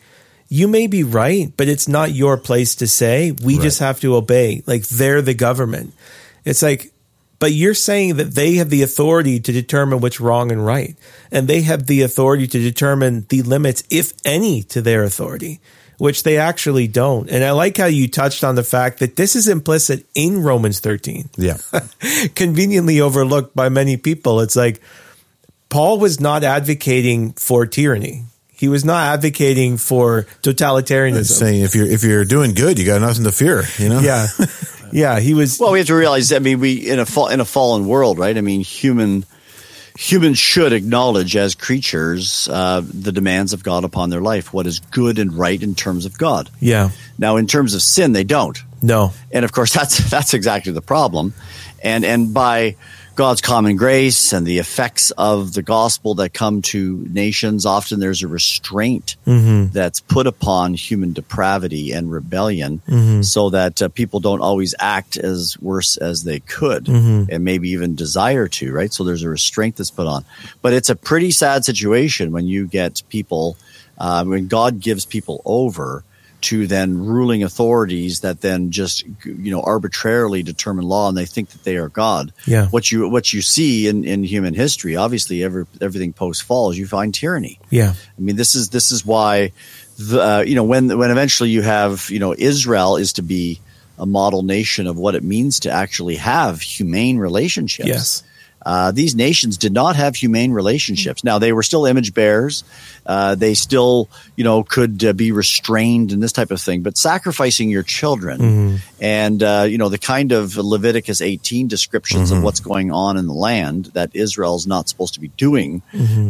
you may be right, but it's not your place to say. We just have to obey. Like they're the government. It's like, but you're saying that they have the authority to determine what's wrong and right. And they have the authority to determine the limits, if any, to their authority, which they actually don't. And I like how you touched on the fact that this is implicit in Romans 13 yeah. conveniently overlooked by many people. It's like Paul was not advocating for tyranny. He was not advocating for totalitarianism. saying if you're if you're doing good, you got nothing to fear, you know? Yeah. Yeah, he was Well, we have to realize. I mean, we in a fall, in a fallen world, right? I mean, human humans should acknowledge as creatures uh, the demands of God upon their life, what is good and right in terms of God. Yeah. Now, in terms of sin, they don't, No. and of course, that's that's exactly the problem. And and by God's common grace and the effects of the gospel that come to nations, often there's a restraint that's put upon human depravity and rebellion, so that uh, people don't always act as worse as they could, and maybe even desire to. Right, so there's a restraint that's put on. But it's a pretty sad situation when you get people, uh, when God gives people over to then ruling authorities that then just you know arbitrarily determine law and they think that they are God. Yeah. What you what you see in, in human history, obviously, every, everything post falls, you find tyranny. Yeah. I mean, this is this is why the uh, you know when when eventually you have you know Israel is to be a model nation of what it means to actually have humane relationships. Yes. Uh, these nations did not have humane relationships. Now they were still image bearers. Uh, they still, you know, could uh, be restrained and this type of thing. But sacrificing your children and uh, you know the kind of Leviticus 18 descriptions of what's going on in the land that Israel's not supposed to be doing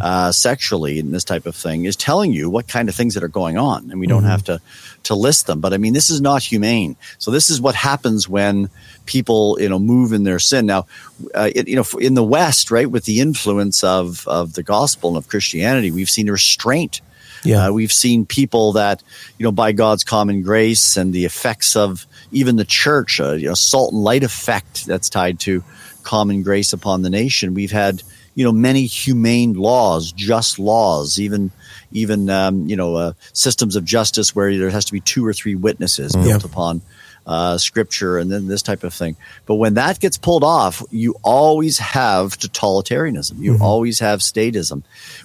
uh, sexually and this type of thing is telling you what kind of things that are going on, and we don't have to to list them. But I mean, this is not humane. So this is what happens when people, you know, move in their sin. Now, uh, it, you know, in the West, right, with the influence of of the gospel and of Christianity, we've seen restraint. Yeah. Uh, we've seen people that, you know, by God's common grace and the effects of even the church, uh, you know, salt and light effect that's tied to common grace upon the nation. We've had, you know, many humane laws, just laws, even even um, you know uh, systems of justice where there has to be two or three witnesses built Yeah. upon uh, scripture and then this type of thing. But when that gets pulled off, you always have totalitarianism. You always have statism.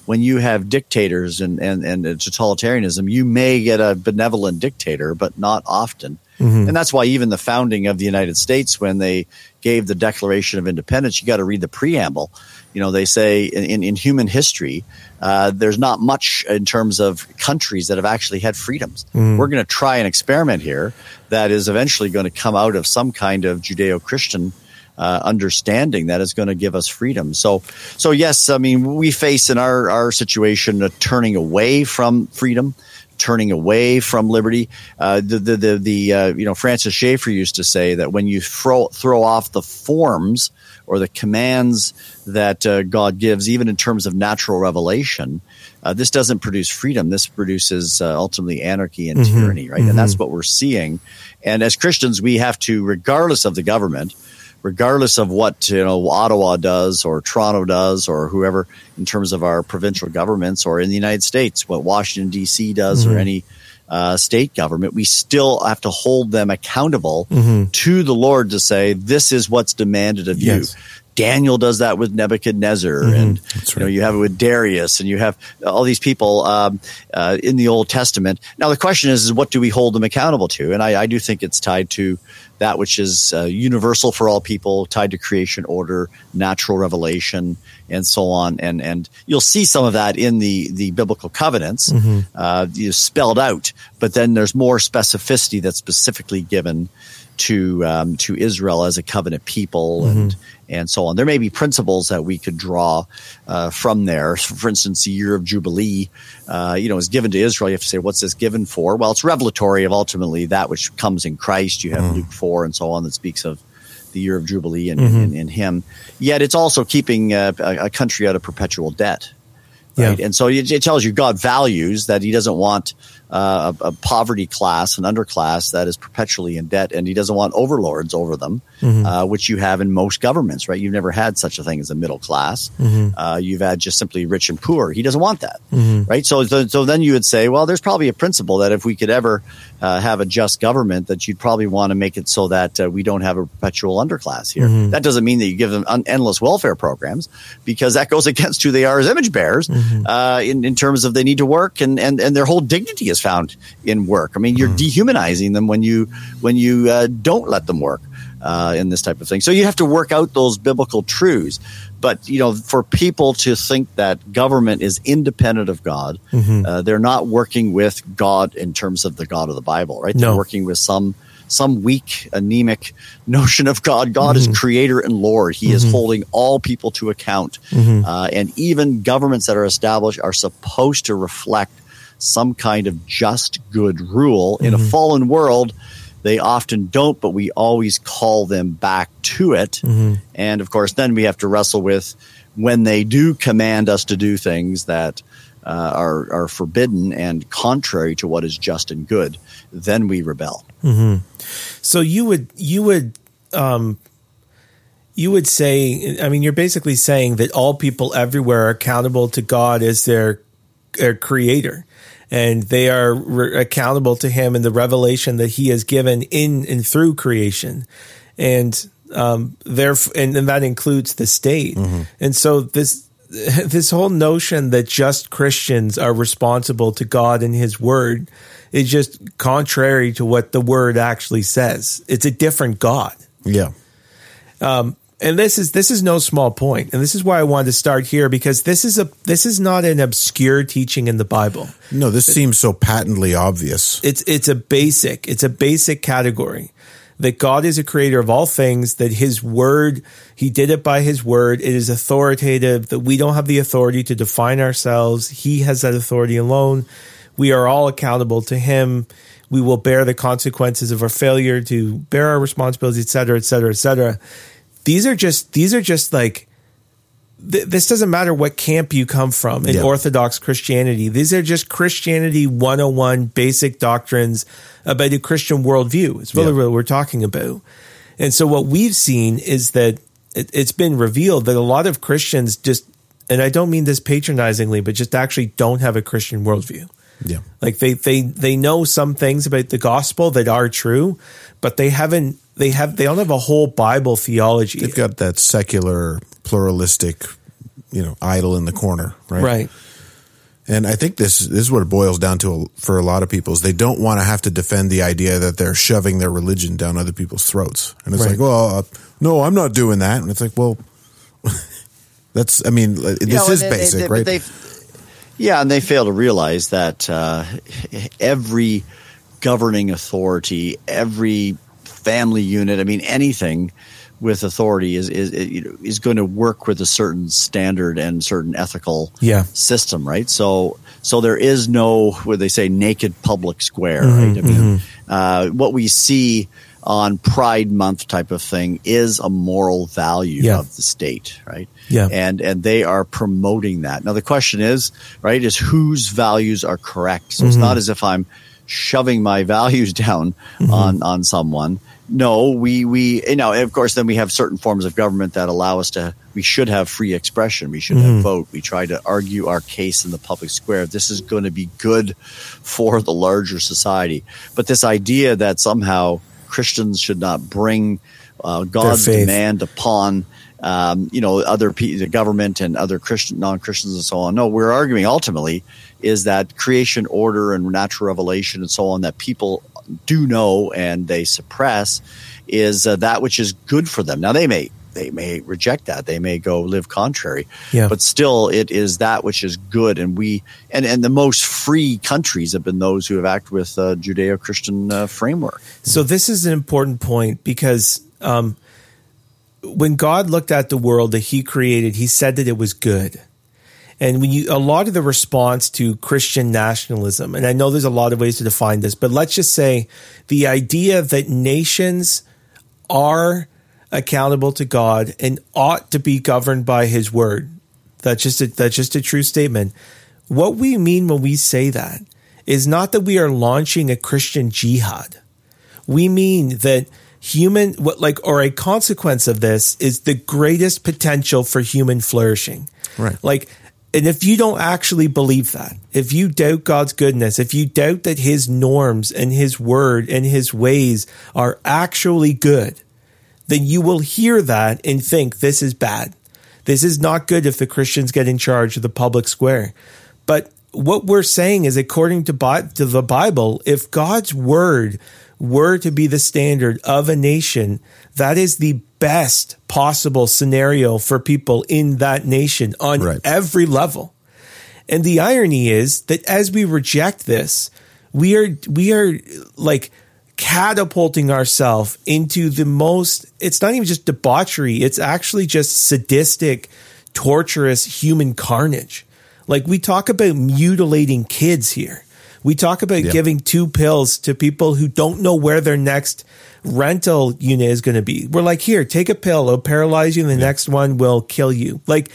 When you have dictators and, and, and totalitarianism, you may get a benevolent dictator, but not often. And that's why even the founding of the United States, when they gave the Declaration of Independence, you got to read the preamble. You know, they say in, in, in human history, uh, there's not much in terms of countries that have actually had freedoms. We're going to try an experiment here that is eventually going to come out of some kind of Judeo Christian uh, understanding that is going to give us freedom. So, so yes, I mean, we face in our, our situation a turning away from freedom turning away from liberty. Uh, the the the, the uh, you know Francis Schaeffer used to say that when you throw throw off the forms or the commands that uh, God gives, even in terms of natural revelation, uh, this doesn't produce freedom. This produces uh, ultimately anarchy and tyranny, right? And that's what we're seeing. And as Christians, we have to, regardless of the government, regardless of what you know Ottawa does or Toronto does or whoever in terms of our provincial governments or in the United States, what Washington D.C. does Mm-hmm. or any uh, state government, we still have to hold them accountable to the Lord to say this is what's demanded of Mm-hmm. Yes. Mm-hmm. you. Daniel does that with Nebuchadnezzar, and you know you have it with Darius, and you have all these people um, uh, in the Old Testament. Now the question is, is what do we hold them accountable to? And I, I do think it's tied to that which is uh, universal for all people, tied to creation order, natural revelation, and so on. And and you'll see some of that in the the biblical covenants, uh, you spelled out. But then there's more specificity that's specifically given to um, to Israel as a covenant people and and so on. There may be principles that we could draw uh, from there. For instance, the year of Jubilee, uh, you know, is given to Israel. You have to say, what's this given for? Well, it's revelatory of ultimately that which comes in Christ. You have Luke four and so on that speaks of the year of Jubilee and in, in Him. Yet it's also keeping uh, a, a country out of perpetual debt. Right? Yeah. And so it, it tells you God values that He doesn't want uh, a, a poverty class, an underclass that is perpetually in debt, and He doesn't want overlords over them, uh, which you have in most governments. Right? You've never had such a thing as a middle class. Uh, you've had just simply rich and poor. He doesn't want that. Right? So, so, then you would say, well, there's probably a principle that if we could ever uh, have a just government, that you'd probably want to make it so that uh, we don't have a perpetual underclass here. That doesn't mean that you give them un- endless welfare programs, because that goes against who they are as image bearers uh, in, in terms of they need to work and, and, and their whole dignity is found in work. I mean, you're dehumanizing them when you when you uh, don't let them work uh, in this type of thing. So you have to work out those biblical truths. But you know, for people to think that government is independent of God, uh, they're not working with God in terms of the God of the Bible, right? They're No. working with some some weak, anemic notion of God. God is creator and Lord. He is holding all people to account. Uh, and even governments that are established are supposed to reflect some kind of just good rule. In a fallen world, they often don't, but we always call them back to it. And of course, then we have to wrestle with when they do command us to do things that uh, are, are forbidden and contrary to what is just and good, then we rebel. So you would you would um you would say I mean you're basically saying that all people everywhere are accountable to God as their their creator and they are re- accountable to him in the revelation that he has given in and through creation and um there and, and that includes the state and so this this whole notion that just Christians are responsible to God and his word is just contrary to what the word actually says. It's a different God. Yeah. And this is this is no small. And this is why I wanted to start here because this is a this is not an obscure teaching in the Bible. No, this seems so patently obvious. It's it's a basic, it's a basic category that God is a creator of all things, that his word, he did it by his word. It is authoritative, that we don't have the authority to define ourselves. He has that authority alone. We are all accountable to him. We will bear the consequences of our failure to bear our responsibilities, et cetera, et cetera, et cetera. These are just, these are just like, th- this doesn't matter what camp you come from in Yeah. Orthodox Christianity. These are just Christianity 101 basic doctrines about a Christian worldview. It's really Yeah. what we're talking about. And so what we've seen is that it, it's been revealed that a lot of Christians just, and I don't mean this patronizingly, but just actually don't have a Christian worldview. Yeah. Like they they they know some things about the gospel that are true, but they haven't they have they don't have a whole Bible theology. They've got that secular, pluralistic, you know, idol in the corner, right? right. And I think this, this is what it boils down to for a lot of people is they don't want to have to defend the idea that they're shoving their religion down other people's throats. And it's Right. like, well, uh, no, I'm not doing that. And it's like, well, that's, I mean, this You know, is and they- basic, they- but right? they- yeah, and they fail to realize that uh, every governing authority, every family unit, I mean, anything with authority is is is going to work with a certain standard and certain ethical Yeah. system, right? So so there is no what they say naked public square, Mm-hmm, right? I mean, uh, what we see on Pride Month type of thing is a moral value Yeah. of the state, right? Yeah. and and they are promoting that. Now the question is, right, is whose values are correct? So it's Mm-hmm. not as if I'm shoving my values down mm-hmm. on on someone. No, we we you know of course then we have certain forms of government that allow us to we should have free expression. We should mm-hmm. have vote. We try to argue our case in the public square. This is going to be good for the larger society. But this idea that somehow Christians should not bring uh, God's demand upon um, you know other pe- the government and other Christian non Christians and so on. No, we're arguing ultimately is that creation order and natural revelation and so on that people do know and they suppress is uh, that which is good for them. Now they may they may reject that. They may go live contrary. Yeah. But still it is that which is good and we and and the most free countries have been those who have acted with a Judeo-Christian uh, framework. So this is an important point because um, when God looked at the world that he created, he said that it was good. And when you, a lot of the response to Christian nationalism, and I know there's a lot of ways to define this, but let's just say the idea that nations are accountable to God and ought to be governed by his word. That's just a, that's just a true statement. What we mean when we say that is not that we are launching a Christian jihad. We mean that human what like or a consequence of this is the greatest potential for human flourishing. Right. Like and if you don't actually believe that, if you doubt God's goodness, if you doubt that his norms and his word and his ways are actually good, then you will hear that and think this is bad. This is not good if the Christians get in charge of the public square. But what we're saying is according to, to the Bible, if God's word were to be the standard of a nation, that is the best possible scenario for people in that nation on right. every level. And the irony is that as we reject this, we are we are like catapulting ourselves into the most it's not even just debauchery, it's actually just sadistic, torturous human carnage. Like we talk about mutilating kids here. We talk about yeah. giving two pills to people who don't know where their next rental unit is going to be. We're like, here, take a pill. It'll paralyze you. And the yeah. next one will kill you. Like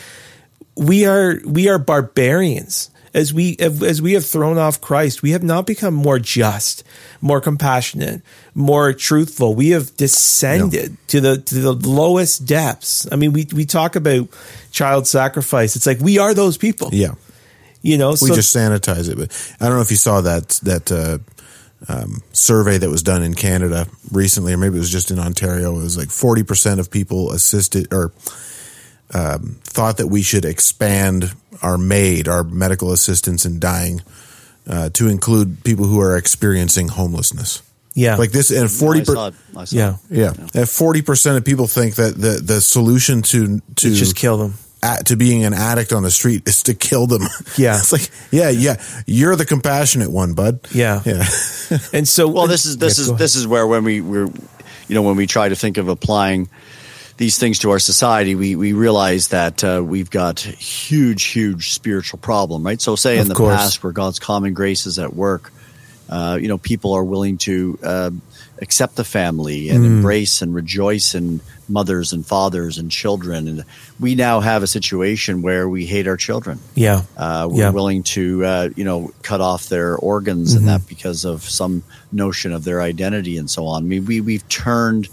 we are, we are barbarians. As we as we have thrown off Christ, we have not become more just, more compassionate, more truthful. We have descended yeah. to the to the lowest depths. I mean, we we talk about child sacrifice. It's like we are those people. Yeah. You know, we so, just sanitize it. But I don't know if you saw that that uh, um, survey that was done in Canada recently, or maybe it was just in Ontario. It was like forty percent of people assisted or um, thought that we should expand our MAID, our medical assistance in dying, uh, to include people who are experiencing homelessness. Yeah, like this, and forty. No, yeah, yeah, and forty percent of people think that the the solution to to just kill them to being an addict on the street is to kill them. Yeah. it's like, yeah, yeah, you're the compassionate one, bud. Yeah. Yeah. and so, well, this is, this yeah, is, this is where when we, we're, you know, when we try to think of applying these things to our society, we, we realize that uh, we've got huge, huge spiritual problem, right? So say of in the course. past where God's common grace is at work, uh, you know, people are willing to, uh, accept the family and mm. embrace and rejoice in mothers and fathers and children. And we now have a situation where we hate our children. Yeah. Uh, we're yeah. willing to, uh, you know, cut off their organs mm-hmm. and that because of some notion of their identity and so on. I mean, we, we've turned,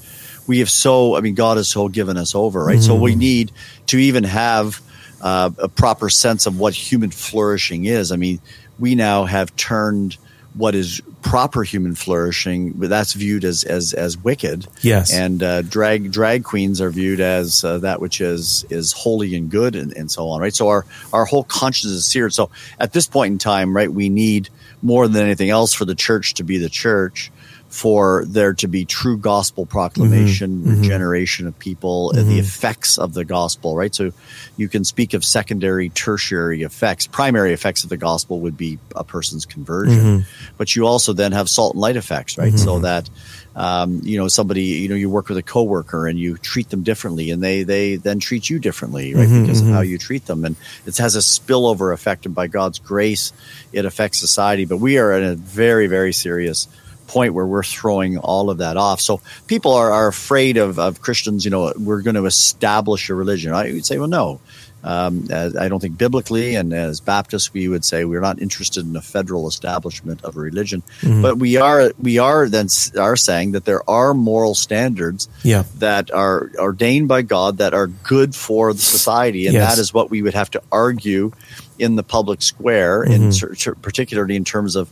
we have so, I mean, God has so given us over, right? Mm-hmm. So we need to even have uh, a proper sense of what human flourishing is. I mean, we now have turned what is proper human flourishing, but that's viewed as as as wicked. Yes, and uh, drag drag queens are viewed as uh, that which is is holy and good, and, and so on. Right. So our our whole conscience is seared. So at this point in time, right, we need more than anything else for the church to be the church for there to be true gospel proclamation, mm-hmm. regeneration of people, mm-hmm. the effects of the gospel, right? So you can speak of secondary, tertiary effects. Primary effects of the gospel would be a person's conversion, mm-hmm. but you also then have salt and light effects, right? So mm-hmm. that, um, you know, somebody, you know, you work with a coworker and you treat them differently and they, they then treat you differently, right? Mm-hmm, because of how mm-hmm. you treat them. And it has a spillover effect and by God's grace, it affects society. But we are in a very, very serious point where we're throwing all of that off. So people are, are afraid of, of Christians, you know, we're going to establish a religion. I would say, well, no. Um, I don't think biblically, and as Baptists, we would say we're not interested in a federal establishment of a religion, mm-hmm. but we are we are then are saying that there are moral standards yeah. that are ordained by God that are good for the society, and yes. that is what we would have to argue in the public square, mm-hmm. in particularly in terms of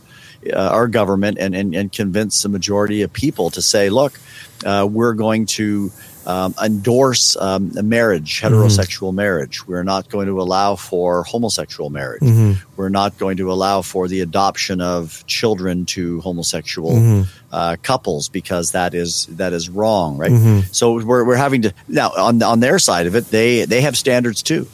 uh, our government, and, and and convince the majority of people to say, look, uh, we're going to um, endorse um, marriage, heterosexual mm-hmm. marriage. We're not going to allow for homosexual marriage. Mm-hmm. We're not going to allow for the adoption of children to homosexual mm-hmm. uh, couples because that is that is wrong, right? Mm-hmm. So we're we're having to now on on their side of it, they they have standards too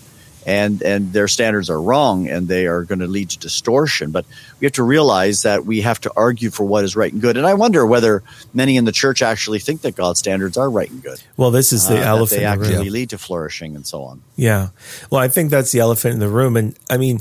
and and their standards are wrong and they are going to lead to distortion. But we have to realize that we have to argue for what is right and good. And i wonder whether many in the church actually think that god's standards are right and good. Well this is the uh, elephant they actually the lead to flourishing and so on. Yeah. Well i think that's the elephant in the room. And i mean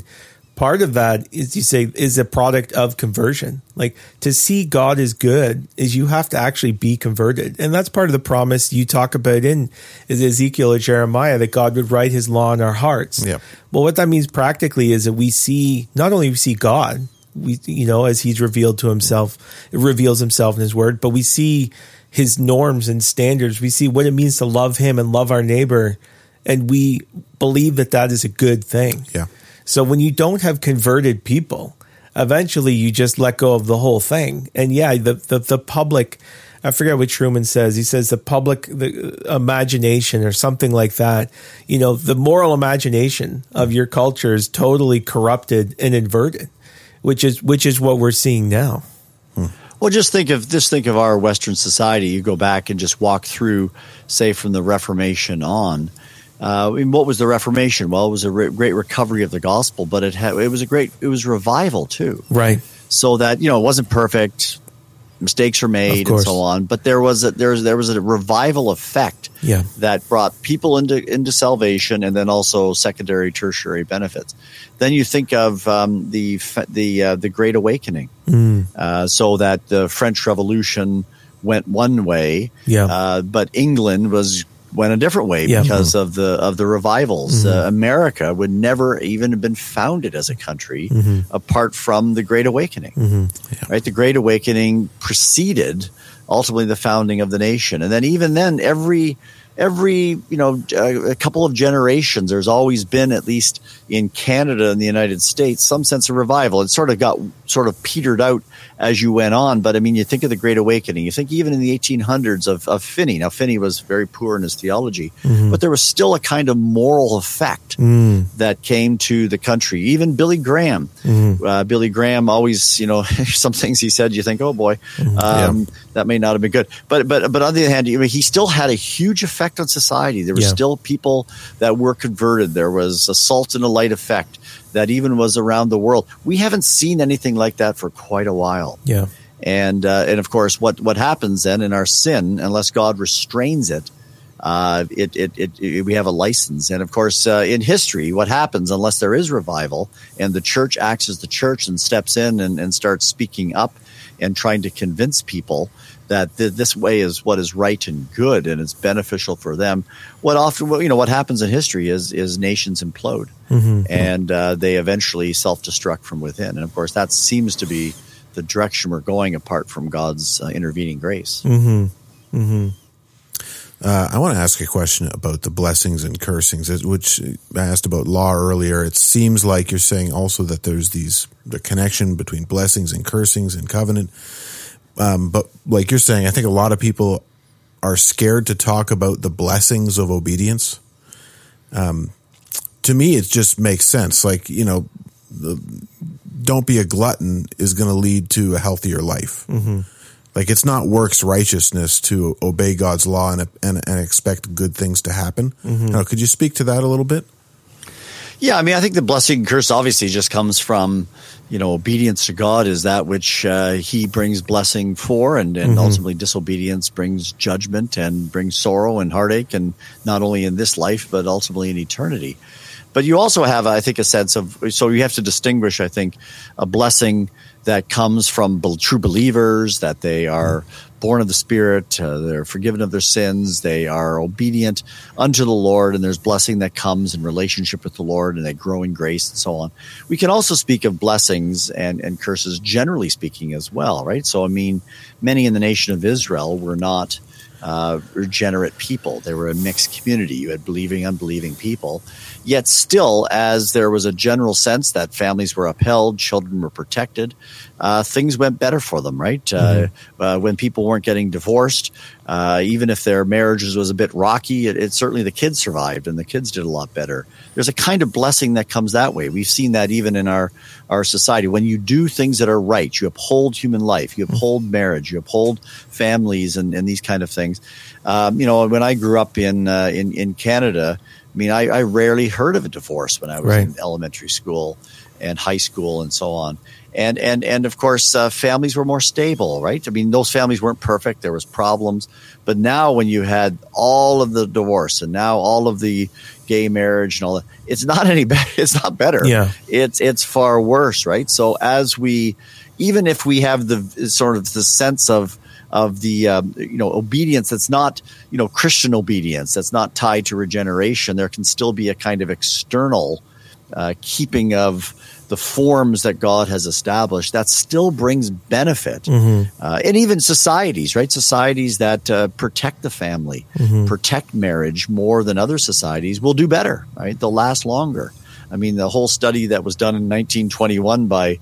part of that is you say is a product of conversion. Like to see God is good is you have to actually be converted. And that's part of the promise you talk about in is Ezekiel or Jeremiah that God would write his law in our hearts. Yeah. Well, what that means practically is that we see not only we see God, we you know, as he's revealed to himself, reveals himself in his word, but we see his norms and standards. We see what it means to love him and love our neighbor. And we believe that that is a good thing. Yeah. So when you don't have converted people, eventually you just let go of the whole thing. And yeah, the the, the public, I forget what Trueman says. He says the public the uh, imagination or something like that. You know, the moral imagination of your culture is totally corrupted and inverted, which is which is what we're seeing now. Well, just think of just think of our Western society. You go back and just walk through, say, from the Reformation on uh, I mean, what was the Reformation? Well, it was a re- great recovery of the gospel, but it had, it was a great it was revival too. Right. So that you know it wasn't perfect, mistakes were made and so on, but there was a, there was there was a revival effect yeah. that brought people into into salvation and then also secondary tertiary benefits. Then you think of um, the the uh, the Great Awakening, mm. uh, so that the French Revolution went one way, yeah. Uh, but England was went a different way yeah. because mm-hmm. of the of the revivals. Mm-hmm. Uh, America would never even have been founded as a country mm-hmm. apart from the Great Awakening. Mm-hmm. Yeah. Right, the Great Awakening preceded ultimately the founding of the nation, and then even then, every every you know a couple of generations there's always been at least in canada and the united states some sense of revival it sort of got sort of petered out as you went on but i mean you think of the great awakening you think even in the 1800s of, of finney now finney was very poor in his theology mm-hmm. but there was still a kind of moral effect mm. that came to the country even billy graham mm-hmm. uh, billy graham always you know some things he said you think oh boy mm-hmm. um, yeah. that may not have been good but but but on the other hand he still had a huge effect on society. There were yeah. still people that were converted. There was a salt and a light effect that even was around the world. We haven't seen anything like that for quite a while. Yeah. And uh, and of course, what what happens then in our sin, unless God restrains it, uh, it, it, it, it, we have a license. And of course, uh, in history, what happens unless there is revival and the church acts as the church and steps in and, and starts speaking up and trying to convince people that th- this way is what is right and good and it's beneficial for them. What often, you know, what happens in history is is nations implode mm-hmm. and uh, they eventually self destruct from within. And of course, that seems to be the direction we're going apart from God's uh, intervening grace. Mm-hmm. Mm-hmm. Uh, I want to ask a question about the blessings and cursings, which I asked about law earlier. It seems like you're saying also that there's these the connection between blessings and cursings and covenant. Um, but like you're saying, I think a lot of people are scared to talk about the blessings of obedience. Um, to me, it just makes sense. Like, you know, the, don't be a glutton is going to lead to a healthier life. Mm-hmm. Like, it's not works righteousness to obey God's law and, and, and expect good things to happen. Mm-hmm. Now, could you speak to that a little bit? Yeah, I mean, I think the blessing and curse obviously just comes from you know, obedience to God is that which uh, He brings blessing for, and, and mm-hmm. ultimately disobedience brings judgment and brings sorrow and heartache, and not only in this life but ultimately in eternity. but you also have, I think, a sense of so you have to distinguish. I think a blessing that comes from true believers that they are born of the Spirit, uh, they're forgiven of their sins, they are obedient unto the Lord, and there's blessing that comes in relationship with the Lord, and they grow in grace and so on. We can also speak of blessings and, and curses, generally speaking, as well, right? So, I mean, many in the nation of Israel were not uh, regenerate people. They were a mixed community. You had believing, unbelieving people. Yet, still, as there was a general sense that families were upheld, children were protected, uh, things went better for them, right? Mm-hmm. Uh, when people weren't getting divorced, uh, even if their marriages was a bit rocky, it, it, certainly the kids survived and the kids did a lot better. There's a kind of blessing that comes that way. We've seen that even in our our society. When you do things that are right, you uphold human life, you uphold marriage, you uphold families, and, and these kind of things. Um, you know, when I grew up in uh, in in Canada, mean, I, I, rarely heard of a divorce when I was right. in elementary school and high school and so on. And and and of course uh, families were more stable right? I mean those families weren't perfect. There was problems. But now when you had all of the divorce and now all of the gay marriage and all that it's not any better it's not better. Yeah. It's it's far worse right? So as we even if we have the sort of the sense of of the um, you know obedience that's not you know Christian obedience that's not tied to regeneration. There can still be a kind of external uh, keeping of the forms that God has established, that still brings benefit. Mm-hmm. Uh, and even societies, right? Societies that uh, protect the family, mm-hmm. protect marriage more than other societies will do better, right? They'll last longer. I mean, the whole study that was done in 1921 by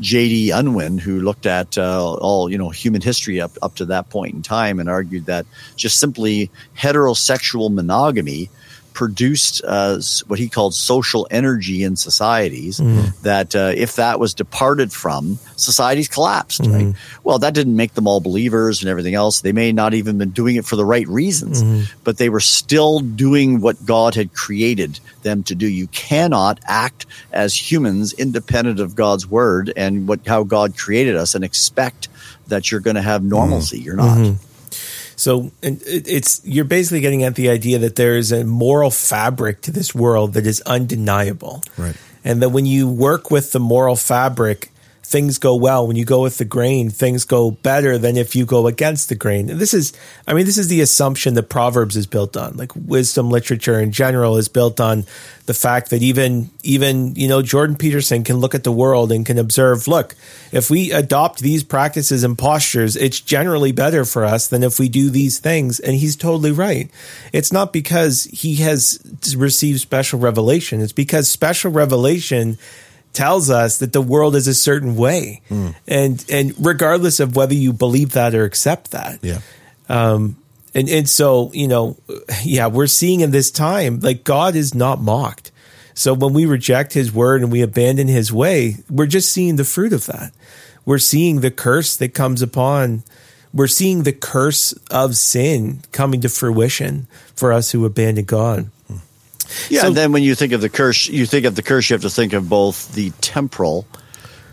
J.D. Unwin, who looked at uh, all you know human history up up to that point in time, and argued that just simply heterosexual monogamy produced uh, what he called social energy in societies. Mm-hmm. That uh, if that was departed from, societies collapsed. Mm-hmm. Right? Well, that didn't make them all believers and everything else. They may not even been doing it for the right reasons, mm-hmm. but they were still doing what God had created them to do. You cannot act as humans independent of God's word and what how God created us and expect that you're going to have normalcy. Mm-hmm. You're not. Mm-hmm. So it's you're basically getting at the idea that there is a moral fabric to this world that is undeniable, right? And that when you work with the moral fabric, things go well. When you go with the grain, things go better than if you go against the grain. And this is, I mean, this is the assumption that Proverbs is built on. Like wisdom literature in general is built on the fact that even, even, you know, Jordan Peterson can look at the world and can observe, look, if we adopt these practices and postures, it's generally better for us than if we do these things. And he's totally right. It's not because he has received special revelation. It's because special revelation tells us that the world is a certain way, mm. and and regardless of whether you believe that or accept that, yeah. Um, and and so you know, yeah, we're seeing in this time like God is not mocked. So when we reject His word and we abandon His way, we're just seeing the fruit of that. We're seeing the curse that comes upon. We're seeing the curse of sin coming to fruition for us who abandon God. Yeah, so, and then when you think of the curse, you think of the curse, you have to think of both the temporal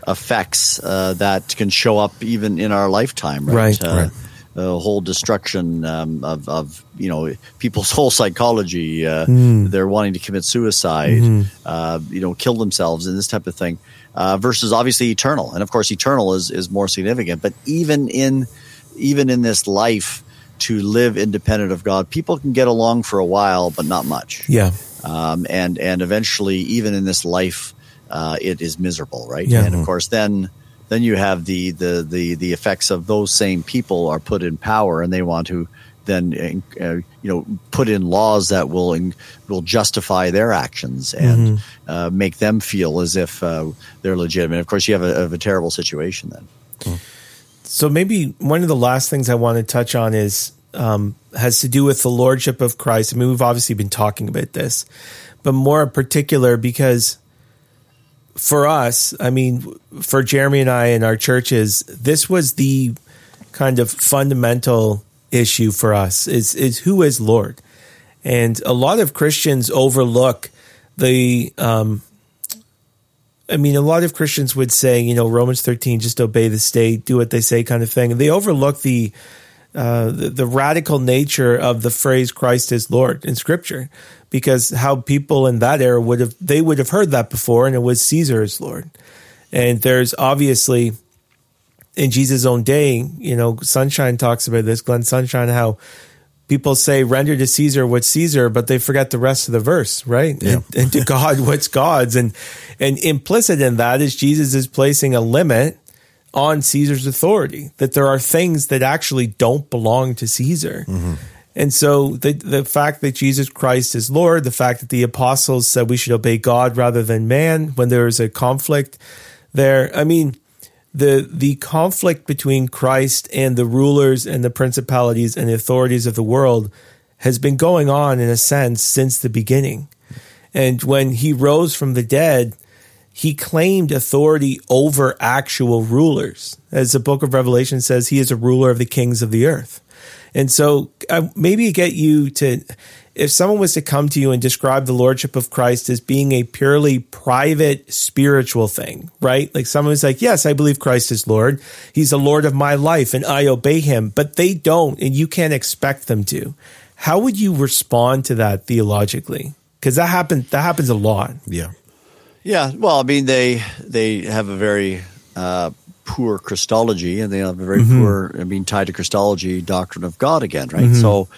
effects uh, that can show up even in our lifetime, right? Right. Uh, right. The whole destruction um, of, of, you know people's whole psychology. Uh, mm. They're wanting to commit suicide, mm-hmm. you know, kill themselves, and this type of thing. Uh, versus obviously eternal, and of course, eternal is is more significant. But even in even in this life, to live independent of God. People can get along for a while, but not much. Yeah. Um, and and eventually, even in this life, uh, it is miserable, right? Yeah. And of course, then then you have the, the the the effects of those same people are put in power, and they want to then uh, you know put in laws that will will justify their actions and mm-hmm. uh, make them feel as if uh, they're legitimate. Of course, you have a, have a terrible situation then. Mm. So maybe one of the last things I want to touch on is um, has to do with the lordship of Christ. I mean, we've obviously been talking about this, but more in particular because for us, I mean, for Jeremy and I and our churches, this was the kind of fundamental issue for us is is who is Lord, and a lot of Christians overlook the um, I mean, a lot of Christians would say, you know, Romans 13, just obey the state, do what they say kind of thing. And they overlook the, uh, the, the, radical nature of the phrase Christ is Lord in scripture. because how people in that era would have they would have heard that before and it was Caesar is Lord. And there's obviously in Jesus' own day, you know, Sunshine talks about this, Glenn Sunshine, how people say render to Caesar what's Caesar, but they forget the rest of the verse, right? Yeah. And, and to God what's God's. And and implicit in that is Jesus is placing a limit on Caesar's authority, that there are things that actually don't belong to Caesar. Mm-hmm. And so the the fact that Jesus Christ is Lord, the fact that the apostles said we should obey God rather than man when there is a conflict there, I mean, the the conflict between Christ and the rulers and the principalities and the authorities of the world has been going on in a sense since the beginning. And when he rose from the dead, he claimed authority over actual rulers. As the book of Revelation says, he is a ruler of the kings of the earth. And so uh, maybe get you to, if someone was to come to you and describe the lordship of Christ as being a purely private spiritual thing, right? Like someone was like, yes, I believe Christ is Lord. He's the Lord of my life and I obey him, but they don't and you can't expect them to. How would you respond to that theologically? Because that happens, that happens a lot. Yeah. Yeah, well, I mean, they they have a very uh, poor Christology, and they have a very poor, I mean, tied to Christology doctrine of God again, right? So,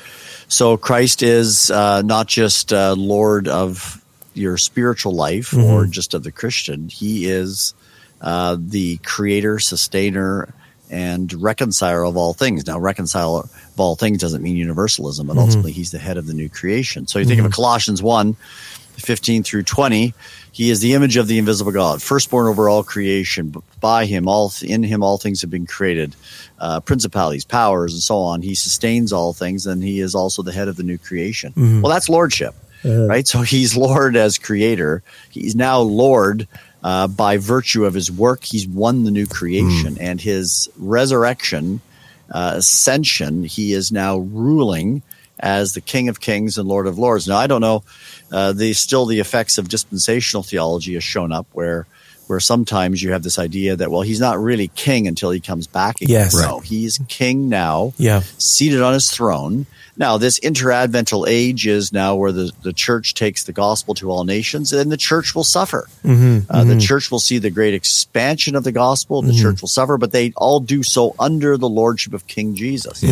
so Christ is uh, not just uh, Lord of your spiritual life or just of the Christian; He is uh, the Creator, Sustainer, and Reconciler of all things. Now, reconciler of all things doesn't mean universalism, but ultimately, He's the head of the new creation. So, you think of Colossians one. 15 through 20 he is the image of the invisible god firstborn over all creation. By him all in him all things have been created uh, principalities powers and so on. He sustains all things and he is also the head of the new creation. Well that's lordship right? So he's lord as creator. He's now lord uh, by virtue of his work. He's won the new creation and his resurrection uh, ascension he is now ruling as the King of Kings and Lord of Lords. Now, I don't know. Uh, the still the effects of dispensational theology has shown up where where sometimes you have this idea that well he's not really king until he comes back again. Yes. No, he's king now, Yeah. seated on his throne. Now, this interadvental age is now where the, the church takes the gospel to all nations, and the church will suffer. Mm-hmm, uh, The mm-hmm. church will see the great expansion of the gospel. The mm-hmm. church will suffer, but they all do so under the lordship of King Jesus.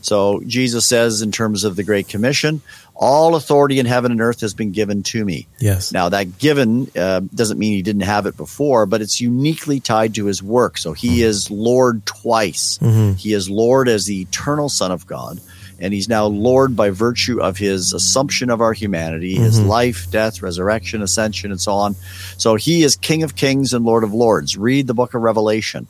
So Jesus says, in terms of the Great Commission, all authority in heaven and earth has been given to me. Yes. Now, that given uh, doesn't mean he didn't have it before, but it's uniquely tied to his work. So he is Lord twice. He is Lord as the eternal Son of God, and he's now Lord by virtue of his assumption of our humanity, his life, death, resurrection, ascension, and so on. So he is King of Kings and Lord of Lords. Read the book of Revelation.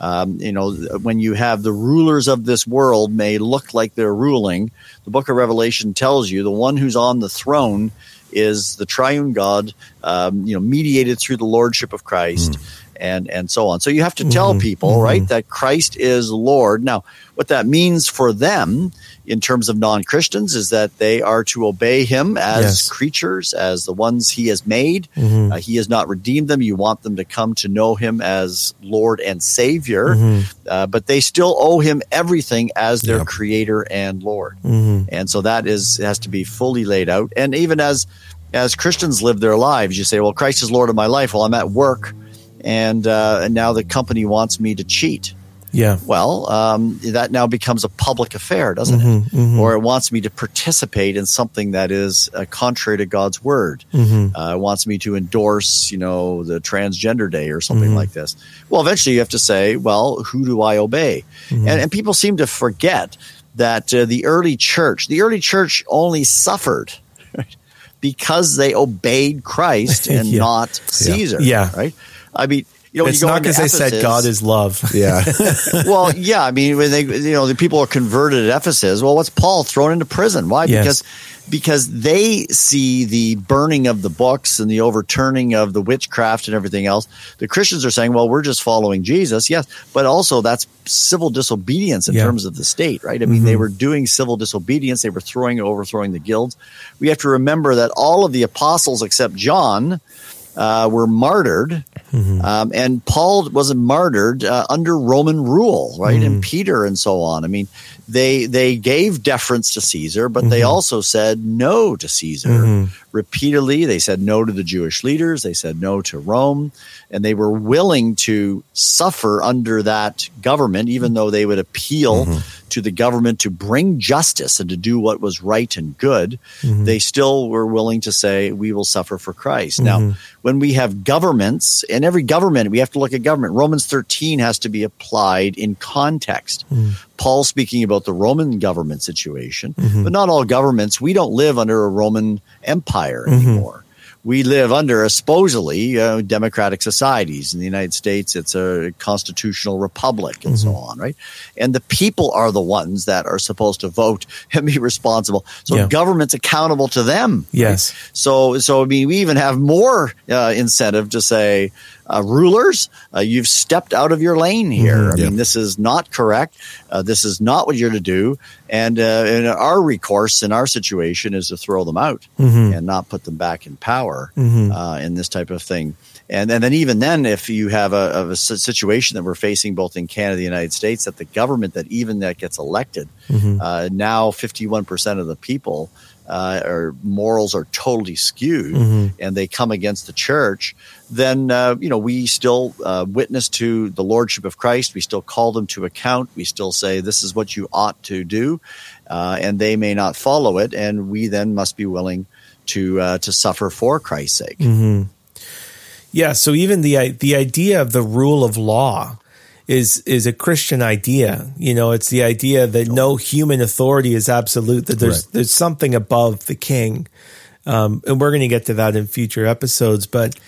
Um, you know, when you have the rulers of this world may look like they're ruling, the book of Revelation tells you the one who's on the throne is the triune God, um, you know, mediated through the lordship of Christ. And, and so on. So you have to tell mm-hmm. people, mm-hmm. right, that Christ is Lord. Now, what that means for them in terms of non Christians is that they are to obey him as Yes. creatures, as the ones he has made. Mm-hmm. Uh, he has not redeemed them. You want them to come to know him as Lord and Savior, uh, but they still owe him everything as their Yep. creator and Lord. And so that is has to be fully laid out. And even as as Christians live their lives, you say, "Well, Christ is Lord of my life." Well, I'm at work, and uh, and now the company wants me to cheat. Yeah. Well, um, that now becomes a public affair, doesn't it? Or it wants me to participate in something that is uh, contrary to God's word. Uh, it wants me to endorse, you know, the transgender day or something like this. Well, eventually you have to say, well, who do I obey? And, and people seem to forget that uh, the early church, the early church only suffered because they obeyed Christ and Yeah. not Caesar. Yeah. Right. I mean, you know, It's you go not because they said God is love. Yeah. well, yeah, I mean, when they, you know, the people are converted at Ephesus. Well, what's Paul thrown into prison? Why? Yes. Because because they see the burning of the books and the overturning of the witchcraft and everything else. The Christians are saying, well, we're just following Jesus, yes, but also that's civil disobedience in Yeah. terms of the state, right? I mean, they were doing civil disobedience. They were throwing and overthrowing the guilds. We have to remember that all of the apostles except John uh, were martyred Mm-hmm. Um, and Paul wasn't martyred uh, under Roman rule, right? Mm-hmm. And Peter and so on. I mean, they they gave deference to Caesar, but mm-hmm. they also said no to Caesar mm-hmm. Repeatedly. They said no to the Jewish leaders. They said no to Rome, and they were willing to suffer under that government, even though they would appeal mm-hmm. to the government to bring justice and to do what was right and good. Mm-hmm. They still were willing to say, "We will suffer for Christ." Now, mm-hmm. when we have governments, and every government, we have to look at government. Romans thirteen has to be applied in context. Mm. Paul speaking about the Roman government situation, mm-hmm. but not all governments. We don't live under a Roman Empire mm-hmm. anymore. We live under a supposedly uh, democratic societies. In the United States, it's a constitutional republic and mm-hmm. so on, right? And the people are the ones that are supposed to vote and be responsible. So yeah. government's accountable to them. Yes. Right? So, so I mean, we even have more uh, incentive to say, uh, rulers, uh, you've stepped out of your lane here. Mm-hmm, I yeah. mean, this is not correct. Uh, this is not what you're to do. And, uh, and, our recourse in our situation is to throw them out mm-hmm. and not put them back in power mm-hmm. Uh, in this type of thing. And, and then even then, if you have a, a, situation that we're facing both in Canada and the United States, that the government that even that gets elected, mm-hmm. uh, now 51% of the people uh, or morals are totally skewed mm-hmm. and they come against the church, then uh, you know we still uh, witness to the lordship of Christ. We still call them to account. We still say this is what you ought to do, uh, and they may not follow it, and we then must be willing to uh, to suffer for Christ's sake. Mm-hmm. Yeah. So even the the idea of the rule of law is is a Christian idea. You know, it's the idea that no human authority is absolute. That there's there's something above the king, um, and we're going to get to that in future episodes. But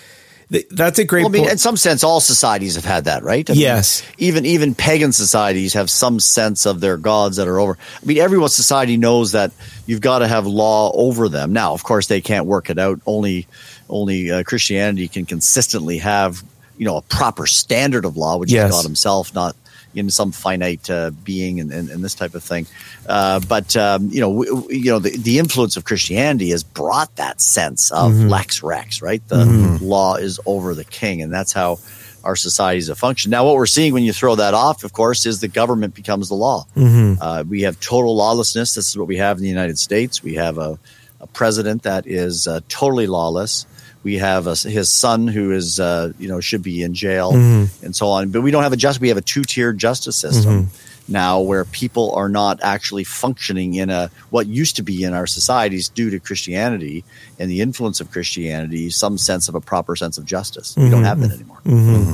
that's a great. Well, I mean, in some sense, all societies have had that, right? I yes. Mean, even even pagan societies have some sense of their gods that are over. I mean, every society knows that you've got to have law over them. Now, of course, they can't work it out. Only only uh, Christianity can consistently have you know a proper standard of law, which yes. is God Himself, not in some finite uh, being and, and, and, this type of thing. Uh, but um, you know, w- you know, the, the, influence of Christianity has brought that sense of mm-hmm. lex rex, right? The mm-hmm. law is over the king, and that's how our societies have functioned. Now, what we're seeing when you throw that off, of course, is the government becomes the law. Mm-hmm. Uh, we have total lawlessness. This is what we have in the United States. We have a, a president that is uh, totally lawless. We have a, his son who is, uh, you know, should be in jail mm-hmm. and so on. But we don't have a just. We have a two tier justice system mm-hmm. now, where people are not actually functioning in a what used to be in our societies due to Christianity and the influence of Christianity, some sense of a proper sense of justice. Mm-hmm. We don't have that anymore. Mm-hmm. Mm-hmm.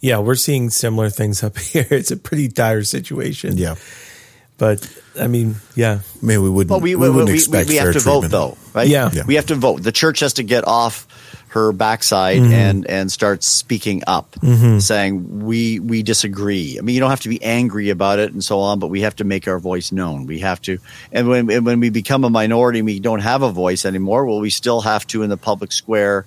Yeah, we're seeing similar things up here. It's a pretty dire situation. Yeah. But I mean, yeah. I mean, we wouldn't. But we, we, we wouldn't we, expect we, we have to treatment. vote, though, right? Yeah. yeah. we have to vote. The church has to get off her backside mm-hmm. and and start speaking up, mm-hmm. saying we we disagree. I mean, you don't have to be angry about it and so on, but we have to make our voice known. We have to, and when and when we become a minority, and we don't have a voice anymore. Well, we still have to in the public square.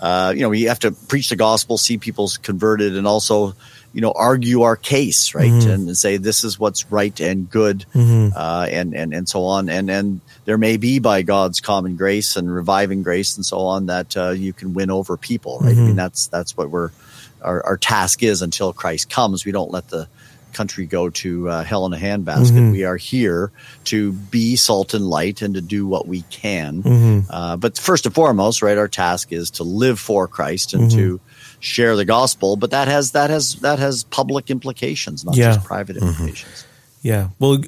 Uh, you know, we have to preach the gospel, see people's converted, and also you know argue our case right mm-hmm. and say this is what's right and good mm-hmm. uh, and and and so on and and there may be by God's common grace and reviving grace and so on that uh, you can win over people right mm-hmm. I mean mm-hmm. that's that's what we're our, our, task is until Christ comes we don't let the country go to uh, hell in a handbasket mm-hmm. we are here to be salt and light and to do what we can mm-hmm. uh, but first and foremost right our task is to live for Christ and to share the gospel, but that has that has that has public implications, not yeah. just private mm-hmm. implications. Yeah. Well,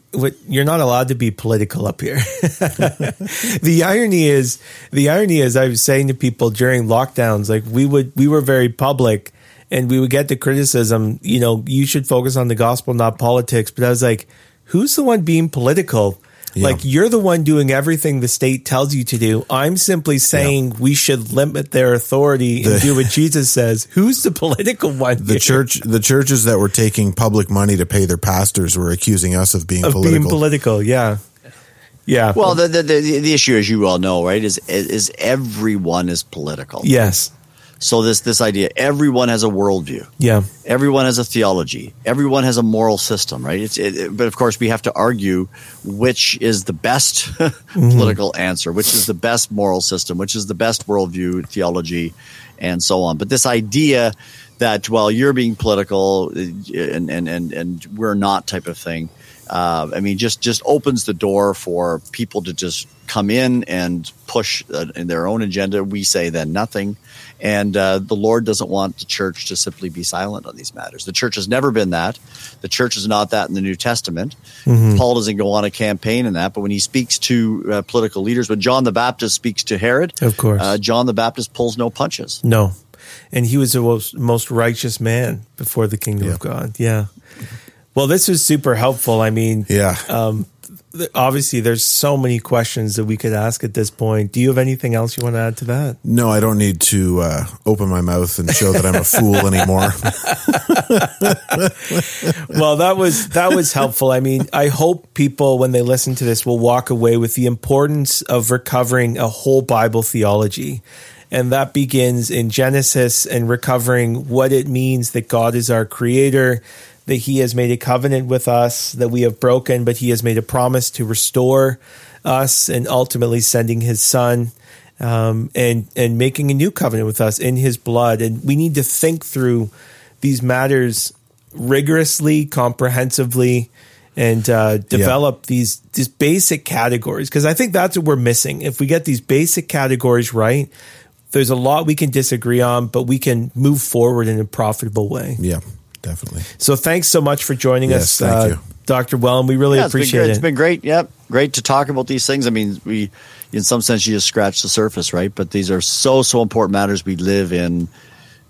you're not allowed to be political up here. the irony is, the irony is, I was saying to people during lockdowns, like we would, we were very public, and we would get the criticism. You know, you should focus on the gospel, not politics. But I was like, who's the one being political? Yeah. Like you're the one doing everything the state tells you to do. I'm simply saying yeah. we should limit their authority the, and do what Jesus says. Who's the political one? The here? church, the churches that were taking public money to pay their pastors were accusing us of being of political. being political. Yeah. Yeah. Well, the, the, the the issue, as you all know, right, is is everyone is political. Yes. So this this idea, everyone has a worldview. Yeah. Everyone has a theology. Everyone has a moral system, right? It's, it, but of course, we have to argue which is the best mm-hmm. political answer, which is the best moral system, which is the best worldview theology, and so on. But this idea that well, you're being political uh, and and and and we're not type of thing. Uh, I mean, just just opens the door for people to just come in and push uh, in their own agenda. We say then nothing, and uh, the Lord doesn't want the church to simply be silent on these matters. The church has never been that. The church is not that in the New Testament. Mm-hmm. Paul doesn't go on a campaign in that, but when he speaks to uh, political leaders, when John the Baptist speaks to Herod, of course, uh, John the Baptist pulls no punches. No, and he was the most, most righteous man before the kingdom yeah. of God. Yeah. Well, this was super helpful. I mean, yeah. Um, obviously, there's so many questions that we could ask at this point. Do you have anything else you want to add to that? No, I don't need to uh, open my mouth and show that I'm a fool anymore. well, that was that was helpful. I mean, I hope people when they listen to this will walk away with the importance of recovering a whole Bible theology and that begins in Genesis and recovering what it means that God is our creator, that he has made a covenant with us that we have broken, but he has made a promise to restore us and ultimately sending his son um, and and making a new covenant with us in his blood. And we need to think through these matters rigorously, comprehensively, and uh, develop yeah. these these basic categories because I think that's what we're missing. If we get these basic categories right, there's a lot we can disagree on, but we can move forward in a profitable way. Yeah definitely. So thanks so much for joining yes, us, uh, Dr. Wellum. We really yeah, appreciate it. It's been great. Yep. Great to talk about these things. I mean, we, in some sense, you just scratch the surface, right? But these are so, so important matters. We live in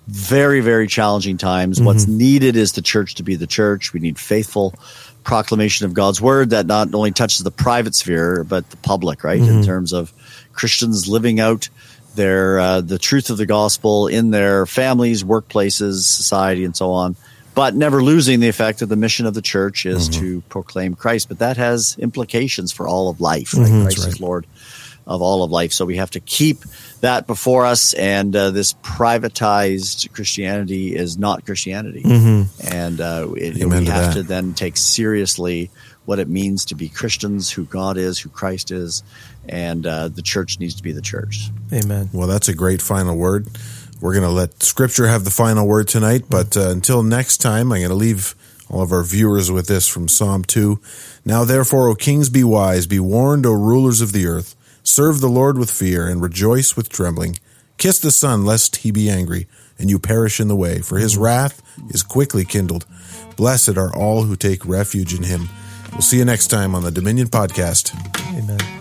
very, very challenging times. Mm-hmm. What's needed is the church to be the church. We need faithful proclamation of God's word that not only touches the private sphere, but the public, right? Mm-hmm. In terms of Christians living out their, uh, the truth of the gospel in their families, workplaces, society, and so on but never losing the effect of the mission of the church is mm-hmm. to proclaim Christ. But that has implications for all of life. Right? Mm-hmm, Christ right. is Lord of all of life. So we have to keep that before us. And uh, this privatized Christianity is not Christianity. Mm-hmm. And uh, it, we to have that. to then take seriously what it means to be Christians, who God is, who Christ is, and uh, the church needs to be the church. Amen. Well, that's a great final word. We're going to let Scripture have the final word tonight. But uh, until next time, I'm going to leave all of our viewers with this from Psalm 2. Now, therefore, O kings, be wise, be warned, O rulers of the earth. Serve the Lord with fear and rejoice with trembling. Kiss the Son, lest he be angry, and you perish in the way, for his wrath is quickly kindled. Blessed are all who take refuge in him. We'll see you next time on the Dominion Podcast.